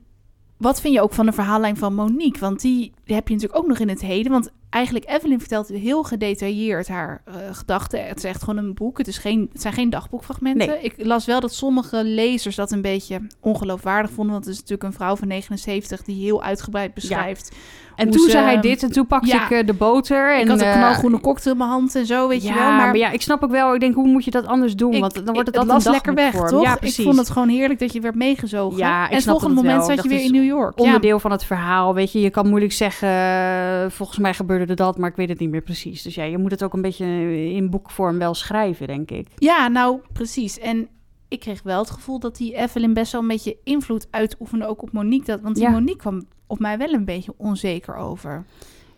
wat vind je ook van de verhaallijn van Monique? Want die heb je natuurlijk ook nog in het heden. Want eigenlijk, Evelyn vertelt heel gedetailleerd haar eh, gedachten. Het is echt gewoon een boek. Het, is geen, het zijn geen dagboekfragmenten. Nee. Ik las wel dat sommige lezers dat een beetje ongeloofwaardig vonden. Want het is natuurlijk een vrouw van 79 die heel uitgebreid beschrijft. En toen ze- zei hij dit en toen pakte Ja. ik eh, de boter. En, ik had een eh, knalgroene cocktail in mijn hand en zo, weet ja, je wel. Maar, ja, ik snap ook wel. Ik denk, hoe moet je dat anders doen? ik- Want dan wordt het ik- altijd lekker weg, toch? Ja, ik precies. vond het gewoon heerlijk dat je werd meegezogen. Ja, ik en het snap volgende moment zat je weer in New York. Onderdeel van het verhaal. Weet je, je kan moeilijk zeggen, eh, volgens mij gebeurde er dat, maar ik weet het niet meer precies. Dus ja, je moet het ook een beetje in boekvorm wel schrijven, denk ik. Ja, nou precies. En ik kreeg wel het gevoel dat die Evelyn best wel een beetje invloed uitoefende ook op Monique. Dat, want die Ja. Monique kwam op mij wel een beetje onzeker over.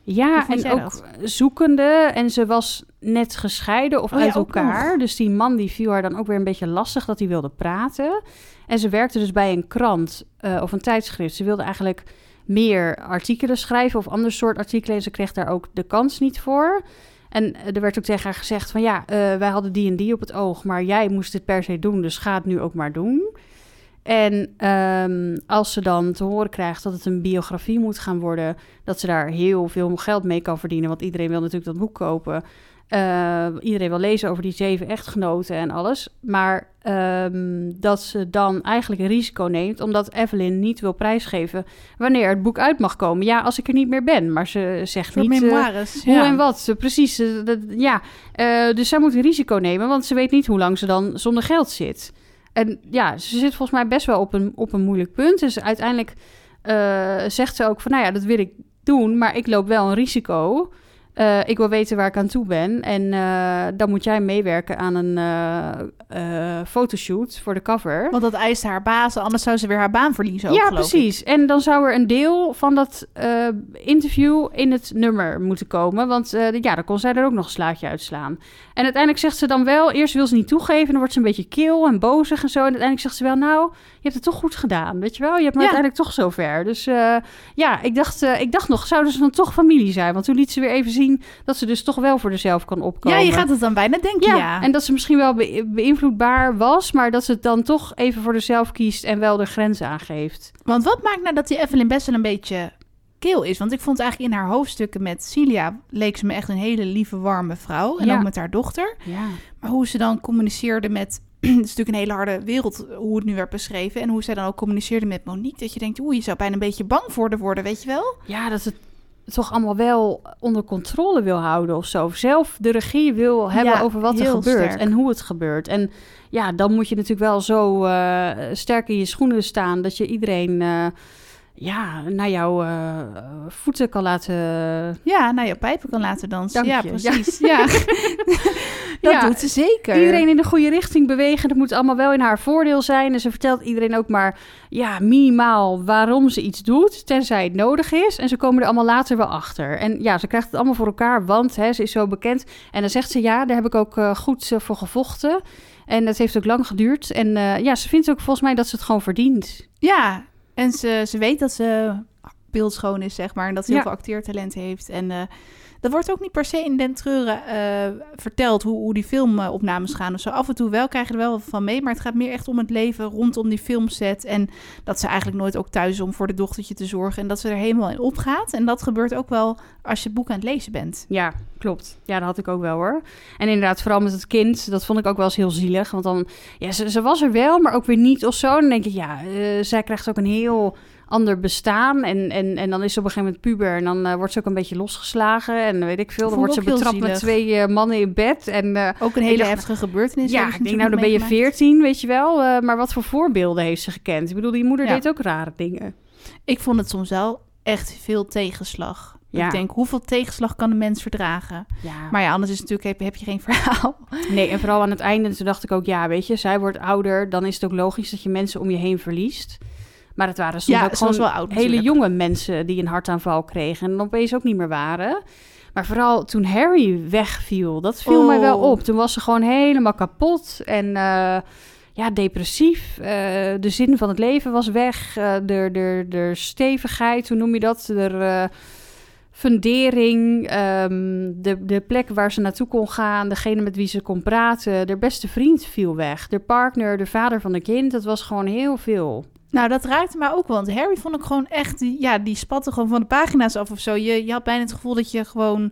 Ja, en ook dat? zoekende. En ze was net gescheiden of Oh uit elkaar. Dus die man die viel haar dan ook weer een beetje lastig dat hij wilde praten. En ze werkte dus bij een krant eh, of een tijdschrift. Ze wilde eigenlijk meer artikelen schrijven of ander soort artikelen. En ze kreeg daar ook de kans niet voor. En eh, er werd ook tegen haar gezegd van ja, eh, wij hadden die en die op het oog, maar jij moest het per se doen, dus ga het nu ook maar doen. En ehm, als ze dan te horen krijgt dat het een biografie moet gaan worden, dat ze daar heel veel geld mee kan verdienen, want iedereen wil natuurlijk dat boek kopen. Eh, iedereen wil lezen over die zeven echtgenoten en alles. Maar ehm, dat ze dan eigenlijk een risico neemt, omdat Evelyn niet wil prijsgeven wanneer het boek uit mag komen. Ja, als ik er niet meer ben. Maar ze zegt Voor niet. eh, hoe ja. en wat, eh, precies. eh, dat, ja, dus zij moet een risico nemen, want ze weet niet hoe lang ze dan zonder geld zit. En ja, ze zit volgens mij best wel op een, op een moeilijk punt. Dus uiteindelijk eh, zegt ze ook van, nou ja, dat wil ik doen, maar ik loop wel een risico. Eh, ik wil weten waar ik aan toe ben. En eh, dan moet jij meewerken aan een fotoshoot voor de cover. Want dat eist haar baas, anders zou ze weer haar baan verliezen. Ook, ja, ik. precies. En dan zou er een deel van dat eh, interview in het nummer moeten komen. Want eh, ja, dan kon zij er ook nog een slaatje uitslaan. En uiteindelijk zegt ze dan wel... Eerst wil ze niet toegeven, dan wordt ze een beetje kil en bozig en zo. En uiteindelijk zegt ze wel... Nou, je hebt het toch goed gedaan, weet je wel? Je hebt me Ja. uiteindelijk toch zover. Dus eh, ja, ik dacht, eh, ik dacht nog... Zouden ze dan toch familie zijn? Want toen liet ze weer even zien... dat ze dus toch wel voor zichzelf kan opkomen. Ja, je gaat het dan bijna denken, Ja, ja. en dat ze misschien wel be- beïnvloedbaar was, maar dat ze het dan toch even voor zichzelf kiest en wel de grenzen aangeeft. Want wat maakt nou dat die Evelyn best wel een beetje kil is? Want ik vond eigenlijk in haar hoofdstukken met Celia... leek ze me echt een hele lieve, warme vrouw. En Ja. ook met haar dochter. Ja. Maar hoe ze dan communiceerde met... Het is natuurlijk een hele harde wereld hoe het nu werd beschreven. En hoe zij dan ook communiceerde met Monique. Dat je denkt, oeh, je zou bijna een beetje bang voor haar worden, weet je wel? ja, dat ze het toch allemaal wel onder controle wil houden of zo. Of zelf de regie wil hebben Ja, over wat er gebeurt sterk. en hoe het gebeurt. En ja, dan moet je natuurlijk wel zo eh, sterk in je schoenen staan dat je iedereen eh, ja, naar jouw eh, voeten kan laten. Ja, nou je pijpen kan laten dansen. Dank ja, je. precies. Ja. dat Ja, doet ze zeker. Iedereen in de goede richting bewegen. Dat moet allemaal wel in haar voordeel zijn. En ze vertelt iedereen ook maar ja, minimaal waarom ze iets doet. Tenzij het nodig is. En ze komen er allemaal later wel achter. En ja, ze krijgt het allemaal voor elkaar. Want hè, ze is zo bekend. En dan zegt ze ja, daar heb ik ook eh, goed eh, voor gevochten. En dat heeft ook lang geduurd. En ja, ze vindt ook volgens mij dat ze het gewoon verdient. Ja, en ze, ze weet dat ze beeldschoon is, zeg maar. En dat ze heel Ja. veel acteertalent heeft. En eh, dat wordt ook niet per se in Den Treuren eh, verteld hoe, hoe die filmopnames gaan of zo. Af en toe wel, krijg je er wel van mee. Maar het gaat meer echt om het leven rondom die filmset. En dat ze eigenlijk nooit ook thuis is om voor de dochtertje te zorgen. En dat ze er helemaal in opgaat. En dat gebeurt ook wel als je boek aan het lezen bent. Ja, klopt. Ja, dat had ik ook wel hoor. En inderdaad, vooral met het kind, dat vond ik ook wel eens heel zielig. Want dan, ja, ze, ze was er wel, maar ook weer niet of zo. Dan denk ik, ja, eh, zij krijgt ook een heel ander bestaan. En, en, en dan is ze op een gegeven moment puber. En dan eh, wordt ze ook een beetje losgeslagen. En weet ik veel, dan wordt ze betrapt met twee eh, mannen in bed. En eh, Ook een hele dacht- heftige gebeurtenis. ja, ik denk, nou, dan ben je. 14, weet je wel. maar wat voor voorbeelden heeft ze gekend? Ik bedoel, die moeder Ja. deed ook rare dingen. Ik vond het soms wel echt veel tegenslag. Ja. Ik denk, hoeveel tegenslag kan een mens verdragen? Ja. Maar ja, anders is het natuurlijk, heb, heb je geen verhaal. Nee, en vooral aan het einde, toen dacht ik ook, ja, weet je, zij wordt ouder, dan is het ook logisch dat je mensen om je heen verliest. Maar het waren soms Ja, ook gewoon wel oud hele natuurlijk. jonge mensen die een hartaanval kregen en dan opeens ook niet meer waren. Maar vooral toen Harry wegviel, dat viel Oh. mij wel op. Toen was ze gewoon helemaal kapot en eh, ja, depressief. Eh, de zin van het leven was weg. Eh, de, de, de stevigheid, hoe noem je dat? De fundering, ehm, de, de plek waar ze naartoe kon gaan, degene met wie ze kon praten. De beste vriend viel weg. De partner, de vader van de kind, dat was gewoon heel veel. Nou, dat raakte mij ook wel. Want Harry vond ik gewoon echt... die- Ja, die spatte gewoon van de pagina's af of zo. Je, je had bijna het gevoel dat je gewoon...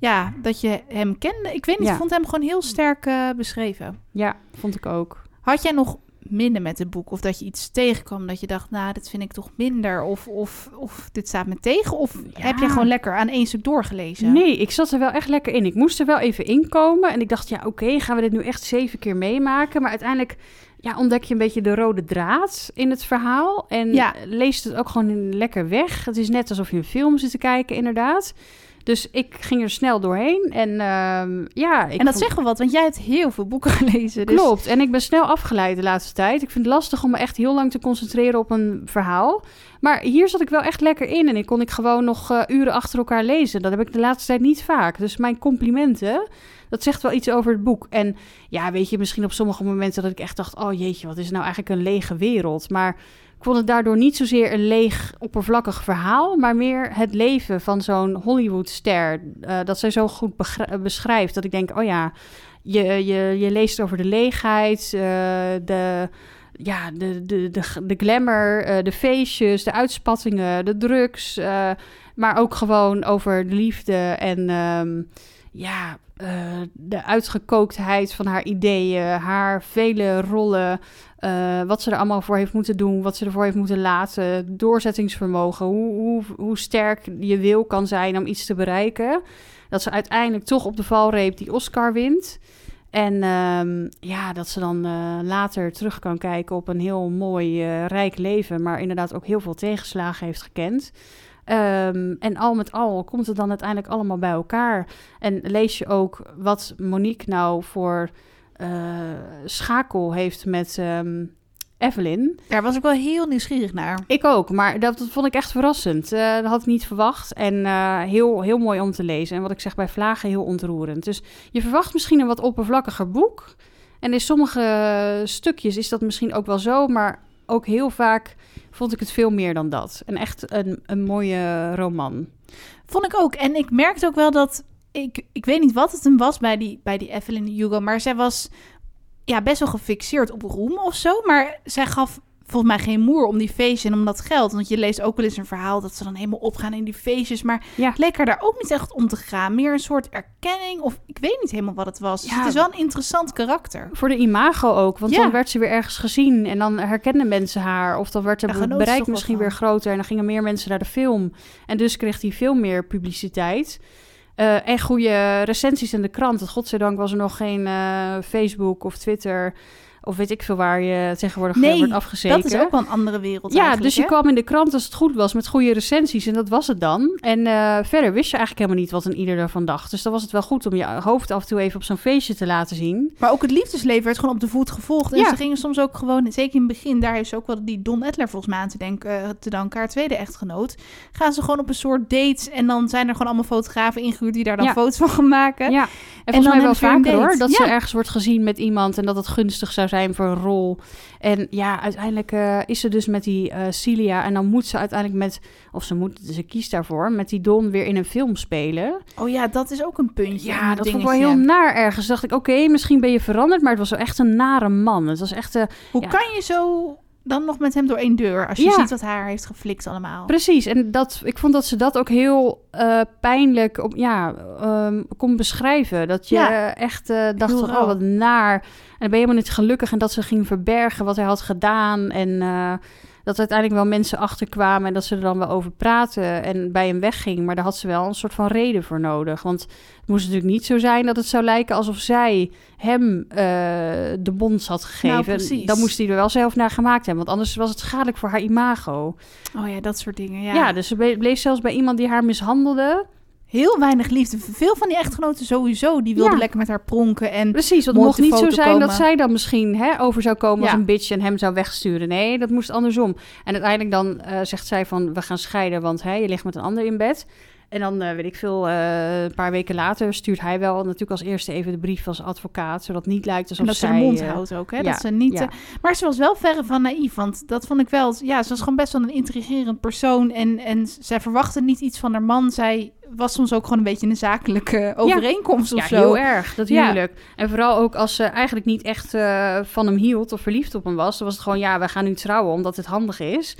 Ja, dat je hem kende. Ik weet niet, Ja. ik vond hem gewoon heel sterk eh, beschreven. Ja, vond ik ook. Had jij nog minder met het boek? Of dat je iets tegenkwam dat je dacht... Nou, dit vind ik toch minder. Of, of, of dit staat me tegen. Of Ja. heb je gewoon lekker aan één stuk doorgelezen? Nee, ik zat er wel echt lekker in. Ik moest er wel even inkomen. En ik dacht, ja, oké, gaan we dit nu echt zeven keer meemaken? Maar uiteindelijk ja, ontdek je een beetje de rode draad in het verhaal. En Ja. leest het ook gewoon lekker weg. Het is net alsof je een film zit te kijken, inderdaad. Dus ik ging er snel doorheen. En ehm, ja, ik en dat vond- zegt wel wat, want jij hebt heel veel boeken gelezen. Dus... Klopt. En ik ben snel afgeleid de laatste tijd. Ik vind het lastig om me echt heel lang te concentreren op een verhaal. Maar hier zat ik wel echt lekker in. En ik kon ik gewoon nog eh, uren achter elkaar lezen. Dat heb ik de laatste tijd niet vaak. Dus mijn complimenten. Dat zegt wel iets over het boek. En ja, weet je, misschien op sommige momenten dat ik echt dacht... oh jeetje, wat is nou eigenlijk een lege wereld. Maar ik vond het daardoor niet zozeer een leeg, oppervlakkig verhaal... maar meer het leven van zo'n Hollywoodster. eh dat zij zo goed begr- beschrijft. Dat ik denk, oh ja, je, je, je leest over de leegheid, eh, de, ja, de, de, de, de glamour, eh, de feestjes, de uitspattingen, de drugs. eh, maar ook gewoon over de liefde en ehm, ja, eh, de uitgekooktheid van haar ideeën, haar vele rollen. eh, wat ze er allemaal voor heeft moeten doen, wat ze ervoor heeft moeten laten, doorzettingsvermogen, hoe, hoe, hoe sterk je wil kan zijn om iets te bereiken. Dat ze uiteindelijk toch op de valreep die Oscar wint. En ehm, ja, dat ze dan eh, later terug kan kijken op een heel mooi, rijk leven, maar inderdaad ook heel veel tegenslagen heeft gekend. Ehm, en al met al komt het dan uiteindelijk allemaal bij elkaar. En lees je ook wat Monique nou voor eh, schakel heeft met ehm, Evelyn. Daar was ik wel heel nieuwsgierig naar. Ik ook, maar dat, dat vond ik echt verrassend. Eh, dat had ik niet verwacht. En eh, heel, heel mooi om te lezen. En wat ik zeg bij Vlagen, heel ontroerend. Dus je verwacht misschien een wat oppervlakkiger boek. En in sommige stukjes is dat misschien ook wel zo. Maar ook heel vaak vond ik het veel meer dan dat. En echt een, een mooie roman. Vond ik ook. En ik merkte ook wel dat... Ik, ik weet niet wat het hem was bij die, bij die Evelyn Hugo... maar zij was ja, best wel gefixeerd op roem of zo. Maar zij gaf volgens mij geen moer om die feestjes en om dat geld. Want je leest ook wel eens een verhaal dat ze dan helemaal opgaan in die feestjes. Maar Ja. het leek haar daar ook niet echt om te gaan. Meer een soort erkenning of ik weet niet helemaal wat het was. Dus het is wel een interessant karakter. Voor de imago ook. Want Ja. dan werd ze weer ergens gezien. En dan herkenden mensen haar. Of dan werd het bereik misschien weer groter. En dan gingen meer mensen naar de film. En dus kreeg hij veel meer publiciteit. Eh, en goede recensies in de krant. Want godzijdank was er nog geen eh, Facebook of Twitter. Of weet ik veel waar je tegenwoordig eh, Nee, wordt afgezeken. Dat is ook wel een andere wereld Ja, dus je hè? kwam in de krant als het goed was met goede recensies en dat was het dan. En eh, verder wist je eigenlijk helemaal niet wat een ieder ervan dacht. Dus dan was het wel goed om je hoofd af en toe even op zo'n feestje te laten zien. Maar ook het liefdesleven werd gewoon op de voet gevolgd. En Ja. ze gingen soms ook gewoon, zeker in het begin, daar ze ook wel die Don Edler volgens mij aan te, denken, eh, te danken, haar tweede echtgenoot. Gaan ze gewoon op een soort dates en dan zijn er gewoon allemaal fotografen ingehuurd die daar dan Ja. foto's van gaan maken. Ja, en dan volgens mij wel vaker hoor. Dat ze ergens wordt gezien met iemand en dat het gunstig zou zijn voor een rol. En ja, uiteindelijk eh, is ze dus met die eh, Celia en dan moet ze uiteindelijk met, of ze moet, ze kiest daarvoor, met die Don weer in een film spelen. Oh ja, dat is ook een puntje. Ja, een dat vond ik wel heel naar ergens. dacht ik, oké, misschien ben je veranderd, maar het was wel echt een nare man. Het was echt, eh, Hoe Ja. kan je zo dan nog met hem door één deur, als je Ja. ziet wat haar heeft geflikt allemaal? Precies, en dat, ik vond dat ze dat ook heel eh, pijnlijk op, ja, ehm, kon beschrijven. Dat je Ja. echt eh, dacht van, rauw. oh wat naar. En dan ben je helemaal niet gelukkig en dat ze ging verbergen wat hij had gedaan. En eh, dat uiteindelijk wel mensen achterkwamen en dat ze er dan wel over praten en bij hem wegging. Maar daar had ze wel een soort van reden voor nodig. Want het moest natuurlijk niet zo zijn dat het zou lijken alsof zij hem eh, de bons had gegeven. Nou, precies. dan moest hij er wel zelf naar gemaakt hebben, want anders was het schadelijk voor haar imago. Oh ja, dat soort dingen. Ja, Ja, dus ze ble- bleef zelfs bij iemand die haar mishandelde. Heel weinig liefde. Veel van die echtgenoten sowieso, die wilden Ja. lekker met haar pronken. En Precies, want het mocht niet zo zijn dat zij dan misschien hè, over zou komen als een bitch en hem zou wegsturen. Nee, dat moest andersom. En uiteindelijk dan eh, zegt zij van, we gaan scheiden, want hè, je ligt met een ander in bed. En dan, eh, weet ik veel, eh, een paar weken later stuurt hij wel natuurlijk als eerste even de brief als advocaat, zodat het niet lijkt alsof En dat ze zij... de mond eh, houdt ook, hè? ja, dat ze niet... ja. maar ze was wel verre van naïef, want dat vond ik wel... Ja, ze was gewoon best wel een intrigerend persoon. En, en zij verwachtte niet iets van haar man. Zij was soms ook gewoon een beetje een zakelijke overeenkomst of Ja, zo. heel erg, dat Ja. huwelijk. En vooral ook als ze eigenlijk niet echt van hem hield of verliefd op hem was. Dan was het gewoon, ja, we gaan nu trouwen omdat het handig is.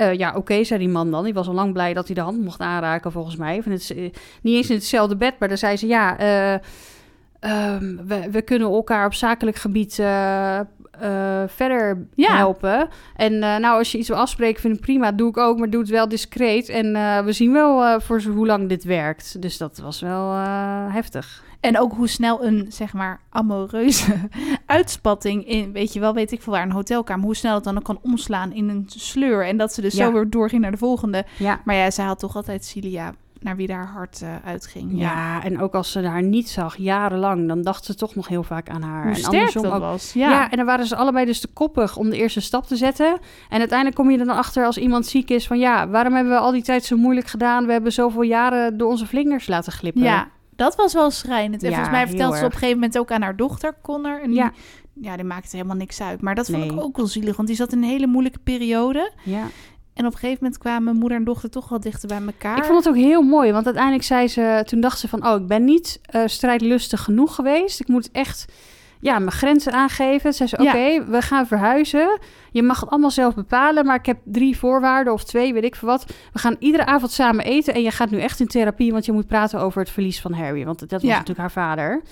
Eh, ja, oké, zei die man dan. Die was al lang blij dat hij de hand mocht aanraken, volgens mij. Van het, eh, niet eens in hetzelfde bed, maar dan zei ze, ja, eh, ehm, we, we kunnen elkaar op zakelijk gebied verder Ja. helpen. En nou, als je iets wil afspreken, vind ik prima. Doe ik ook, maar doe het wel discreet. En we zien wel voor hoe lang dit werkt. Dus dat was wel heftig. En ook hoe snel een, zeg maar, amoureuze uitspatting in, weet je wel, weet ik veel waar, een hotelkamer, hoe snel het dan ook kan omslaan in een sleur. En dat ze dus Ja. zo weer doorging naar de volgende. Ja. Maar ja, zij had toch altijd Cilia naar wie haar hart eh, uitging. Ja. en ook als ze haar niet zag, jarenlang, dan dacht ze toch nog heel vaak aan haar. Hoe en sterk dat ook. was. Ja. Ja. en dan waren ze allebei dus te koppig om de eerste stap te zetten. En uiteindelijk kom je er dan achter als iemand ziek is van... ja, waarom hebben we al die tijd zo moeilijk gedaan? We hebben zoveel jaren door onze vlinders laten glippen. Ja, dat was wel schrijnend. En Ja, volgens mij vertelt ze op een gegeven moment ook aan haar dochter, Connor. En die, Ja. ja. die maakte helemaal niks uit. Maar dat vond ik ook wel zielig, want die zat in een hele moeilijke periode. ja. En op een gegeven moment kwamen moeder en dochter toch wel dichter bij elkaar. Ik vond het ook heel mooi, want uiteindelijk zei ze... toen dacht ze van, oh, ik ben niet eh, strijdlustig genoeg geweest. Ik moet echt ja, mijn grenzen aangeven. Zei ze, oké, Ja. we gaan verhuizen. Je mag het allemaal zelf bepalen, maar ik heb drie voorwaarden of twee, weet ik veel wat. We gaan iedere avond samen eten en je gaat nu echt in therapie... want je moet praten over het verlies van Harry. Want dat was Ja. natuurlijk haar vader.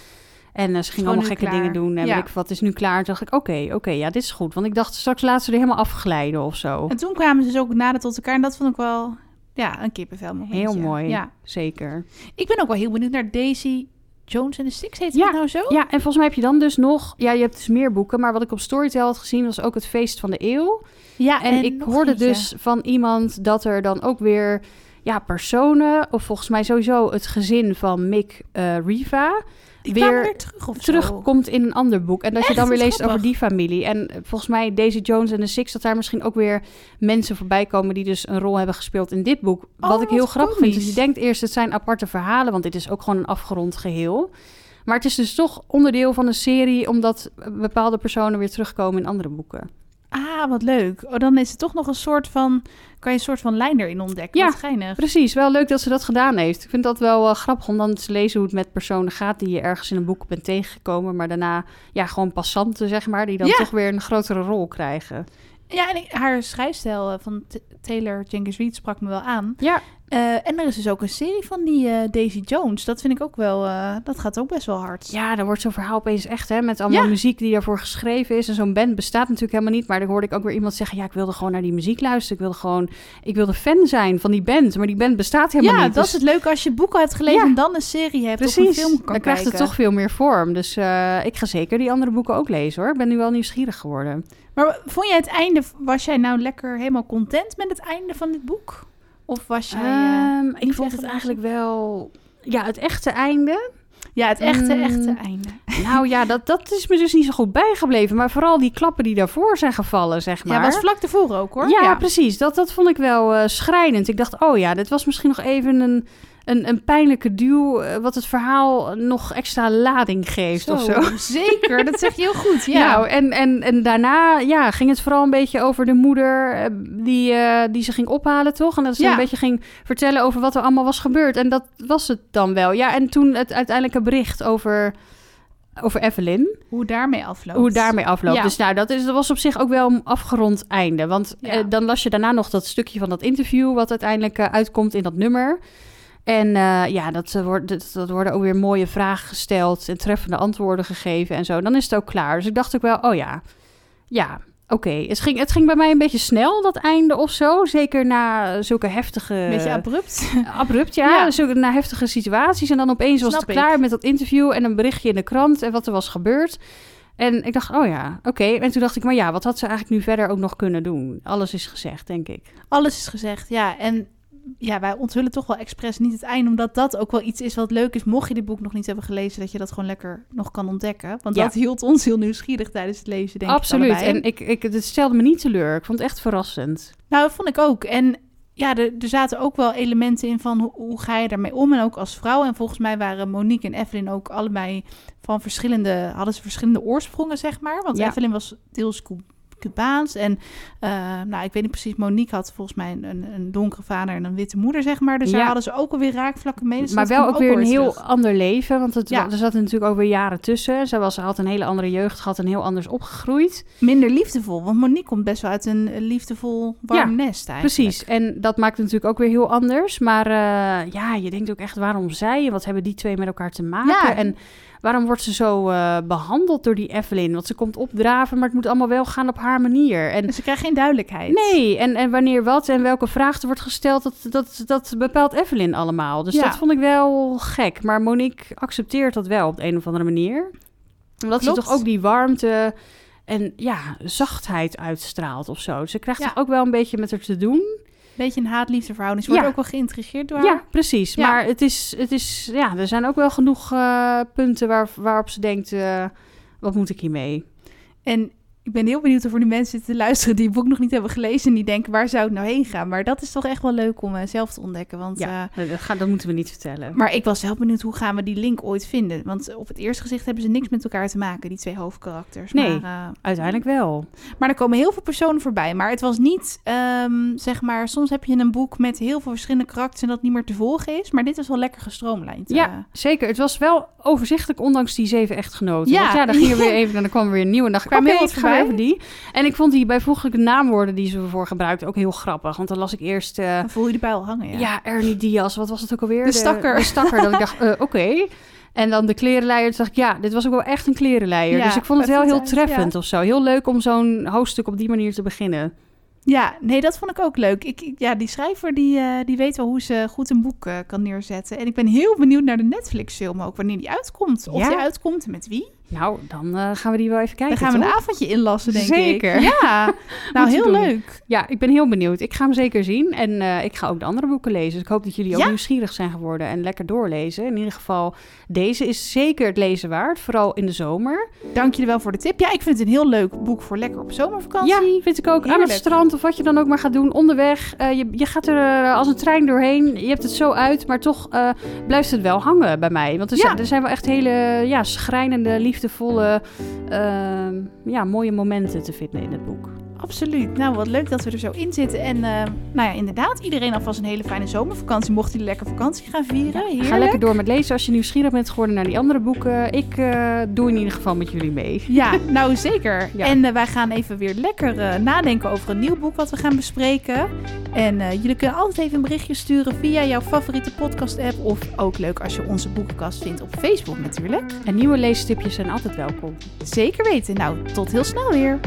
En eh, ze ging allemaal gekke klaar. dingen doen en Ja. weet ik wat. Is nu klaar. Toen dacht ik, oké, oké, ja, dit is goed. Want ik dacht, straks laten ze er helemaal afglijden of zo. En toen kwamen ze dus ook nader tot elkaar. En dat vond ik wel ja, een kippenvel momentje. Heel mooi, Ja. zeker. Ik ben ook wel heel benieuwd naar Daisy Jones en de Six. Heet Ja. het nou zo? Ja, en volgens mij heb je dan dus nog... Ja, je hebt dus meer boeken, maar wat ik op Storytel had gezien... was ook het feest van de eeuw. Ja, En, ik hoorde eentje. dus van iemand dat er dan ook weer... Ja, personen, of volgens mij sowieso het gezin van Mick eh, Riva... Die weer weer terug terugkomt in een ander boek. En dat je dan weer leest over die familie. En eh, volgens mij Daisy Jones en de Six... dat daar misschien ook weer mensen voorbij komen... die dus een rol hebben gespeeld in dit boek. Oh, wat ik heel wat grappig vind. Dus je denkt eerst, het zijn aparte verhalen... want dit is ook gewoon een afgerond geheel. Maar het is dus toch onderdeel van een serie... omdat bepaalde personen weer terugkomen in andere boeken. Ah, wat leuk. Oh, dan is het toch nog een soort van... Kan je een soort van lijn erin ontdekken. Ja, Wat. Precies, wel leuk dat ze dat gedaan heeft. Ik vind dat wel eh, grappig om dan te lezen hoe het met personen gaat... die je ergens in een boek bent tegengekomen... maar daarna ja, gewoon passanten, zeg maar... die dan Ja. toch weer een grotere rol krijgen. Ja, en ik- haar schrijfstijl eh, van Taylor Jenkins Reid sprak me wel aan. Ja, Eh, en er is dus ook een serie van die eh, Daisy Jones. Dat vind ik ook wel... eh, dat gaat ook best wel hard. Ja, dan wordt zo'n verhaal opeens echt, hè, met allemaal Ja. muziek die daarvoor geschreven is. En zo'n band bestaat natuurlijk helemaal niet. Maar dan hoorde ik ook weer iemand zeggen, ja, ik wilde gewoon naar die muziek luisteren. Ik wilde gewoon, ik wilde fan zijn van die band. Maar die band bestaat helemaal ja, niet. dat Dus- is het leuke als je boeken hebt gelezen Ja. en dan een serie hebt of een Precies, film kan dan krijgt het toch veel meer vorm. Dus ik ga zeker die andere boeken ook lezen, hoor. Ik ben nu wel nieuwsgierig geworden. Maar vond jij het einde... Was jij nou lekker helemaal content met het einde van dit boek? Of was jij... eh, Ehm, ik vond het eigenlijk wel... Ja, het echte einde. Ja, het echte, Mm. echte einde. Nou ja, dat, dat is me dus niet zo goed bijgebleven. Maar vooral die klappen die daarvoor zijn gevallen, zeg maar. Ja, was vlak ervoor ook hoor. Ja, precies. Dat, dat vond ik wel eh, schrijnend. Ik dacht, oh ja, dit was misschien nog even een, een, een pijnlijke duw... eh, wat het verhaal nog extra lading geeft of zo. Zeker, dat zeg je heel goed. Ja. Nou, en, en, en daarna ja, ging het vooral een beetje over de moeder eh, die, eh, die ze ging ophalen, toch? En dat ze Ja. een beetje ging vertellen over wat er allemaal was gebeurd. En dat was het dan wel. Ja, en toen het uiteindelijke bericht over, over Evelyn, Hoe daarmee afloopt. hoe daarmee afloopt. Ja. Dus nou, dat, is, dat was op zich ook wel een afgerond einde. Want Ja. eh, dan las je daarna nog dat stukje van dat interview... wat uiteindelijk uitkomt in dat nummer... En eh, ja, dat, eh, wordt, dat, dat worden ook weer mooie vragen gesteld en treffende antwoorden gegeven en zo. Dan is het ook klaar. Dus ik dacht ook wel, oh ja, ja, oké. Het, ging, het ging bij mij een beetje snel, dat einde of zo. Zeker na zulke heftige... Beetje abrupt. abrupt, ja. Ja. Zulke, na heftige situaties. En dan opeens was het ik. klaar met dat interview en een berichtje in de krant en wat er was gebeurd. En ik dacht, oh ja, oké. En toen dacht ik, maar ja, wat had ze eigenlijk nu verder ook nog kunnen doen? Alles is gezegd, denk ik. Alles is gezegd, ja. En ja, wij onthullen toch wel expres niet het einde, omdat dat ook wel iets is wat leuk is. Mocht je dit boek nog niet hebben gelezen, dat je dat gewoon lekker nog kan ontdekken. Want Ja. dat hield ons heel nieuwsgierig tijdens het lezen, denk Absoluut. ik allebei. En ik, ik, het stelde me niet teleur. Ik vond het echt verrassend. Nou, dat vond ik ook. En ja, er, er zaten ook wel elementen in van hoe, hoe ga je daarmee om? En ook als vrouw. En volgens mij waren Monique en Evelyn ook allebei van verschillende, hadden ze verschillende oorsprongen, zeg maar. Want Ja. Evelyn was deels Cu- Cubaans. En uh, nou, ik weet niet precies, Monique had volgens mij een, een, donkere vader en een witte moeder, zeg maar. Dus Ja. daar hadden ze ook alweer raakvlakken mee. Dus maar wel ook weer een heel terug. ander leven. Want het, Ja. er zaten natuurlijk ook weer jaren tussen. Zij was, had een hele andere jeugd gehad en heel anders opgegroeid. Minder liefdevol, want Monique komt best wel uit een liefdevol, warm nest eigenlijk. Precies. En dat maakt het natuurlijk ook weer heel anders. Maar eh, ja, je denkt ook echt waarom zij en wat hebben die twee met elkaar te maken? En waarom wordt ze zo eh, behandeld door die Evelyn? Want ze komt opdraven, maar het moet allemaal wel gaan op haar manier. En Dus ze krijgt geen duidelijkheid. Nee, en, en wanneer wat en welke vraag er wordt gesteld, dat, dat, dat bepaalt Evelyn allemaal. Dus Ja. dat vond ik wel gek. Maar Monique accepteert dat wel op de een of andere manier. Omdat Klopt. ze toch ook die warmte en ja, zachtheid uitstraalt of zo. Dus ze krijgt Ja. toch ook wel een beetje met haar te doen. Beetje een haat-liefde verhouding. Ze wordt Ja. ook wel geïntrigeerd door haar. Ja, precies. Ja. Maar het is, het is, ja, er zijn ook wel genoeg eh, punten waar, waarop ze denkt, eh, wat moet ik hiermee? En ik ben heel benieuwd of er nu mensen te luisteren die het boek nog niet hebben gelezen. En die denken, waar zou het nou heen gaan? Maar dat is toch echt wel leuk om eh, zelf te ontdekken. Want, Ja, eh, dat, gaat, dat moeten we niet vertellen. maar ik was zelf benieuwd, hoe gaan we die link ooit vinden? Want op het eerste gezicht hebben ze niks met elkaar te maken, die twee hoofdkarakters. Nee. Maar, eh, Uiteindelijk wel. Maar er komen heel veel personen voorbij. Maar het was niet, ehm, zeg maar, soms heb je een boek met heel veel verschillende karakters en dat niet meer te volgen is. Maar dit is wel lekker gestroomlijnd. Ja, zeker. Het was wel overzichtelijk, ondanks die zeven echtgenoten. Ja. Want ja, dan ging er weer even, en dan kwam er weer een nieuwe. En ik, Kwamen oké, heel wat ga over die. En ik vond die bijvoeglijke naamwoorden die ze ervoor gebruikte ook heel grappig. Want dan las ik eerst... dan voel je die bij al hangen, ja. ja. Ernie Diaz, wat was het ook alweer? De stakker. De, stakker, dat ik dacht, eh, oké. En dan de klerenleier, dacht ik, ja, dit was ook wel echt een klerenleier. Ja, dus ik vond het wel heel treffend of zo. Heel leuk om zo'n hoofdstuk op die manier te beginnen. Ja, nee, dat vond ik ook leuk. Ik, ja, die schrijver die, eh, die weet wel hoe ze goed een boek kan neerzetten. En ik ben heel benieuwd naar de Netflix-film ook, wanneer die uitkomt. Of Ja? die uitkomt met wie. Nou, dan eh, gaan we die wel even kijken, Dan gaan we toch? een avondje inlassen, denk Zeker. ik. Ja, nou heel doen. leuk. Ja, ik ben heel benieuwd. Ik ga hem zeker zien. En eh, ik ga ook de andere boeken lezen. Dus ik hoop dat jullie ook nieuwsgierig zijn geworden en lekker doorlezen. In ieder geval, deze is zeker het lezen waard. Vooral in de zomer. Dank jullie wel voor de tip. Ja, ik vind het een heel leuk boek voor lekker op zomervakantie. Ja, vind ik ook. Aan het strand of wat je dan ook maar gaat doen. Onderweg. Eh, je, je gaat er als een trein doorheen. Je hebt het zo uit. Maar toch blijft het wel hangen bij mij. Want er, Ja. zijn, er zijn wel echt hele ja, schrijnende, liefdevolle, eh, ja, mooie momenten te vinden in het boek. Absoluut. Nou, wat leuk dat we er zo in zitten. En eh, nou ja, inderdaad, iedereen alvast een hele fijne zomervakantie. Mocht jullie lekker vakantie gaan vieren. Heerlijk. Ga lekker door met lezen als je nieuwsgierig bent geworden naar die andere boeken. Ik eh, doe in ieder geval met jullie mee. Ja, nou zeker. Ja. En eh, wij gaan even weer lekker nadenken over een nieuw boek wat we gaan bespreken. En jullie kunnen altijd even een berichtje sturen via jouw favoriete podcast-app. Of ook leuk als je onze boekenkast vindt op Facebook natuurlijk. En nieuwe leestipjes zijn altijd welkom. Zeker weten. Nou, tot heel snel weer.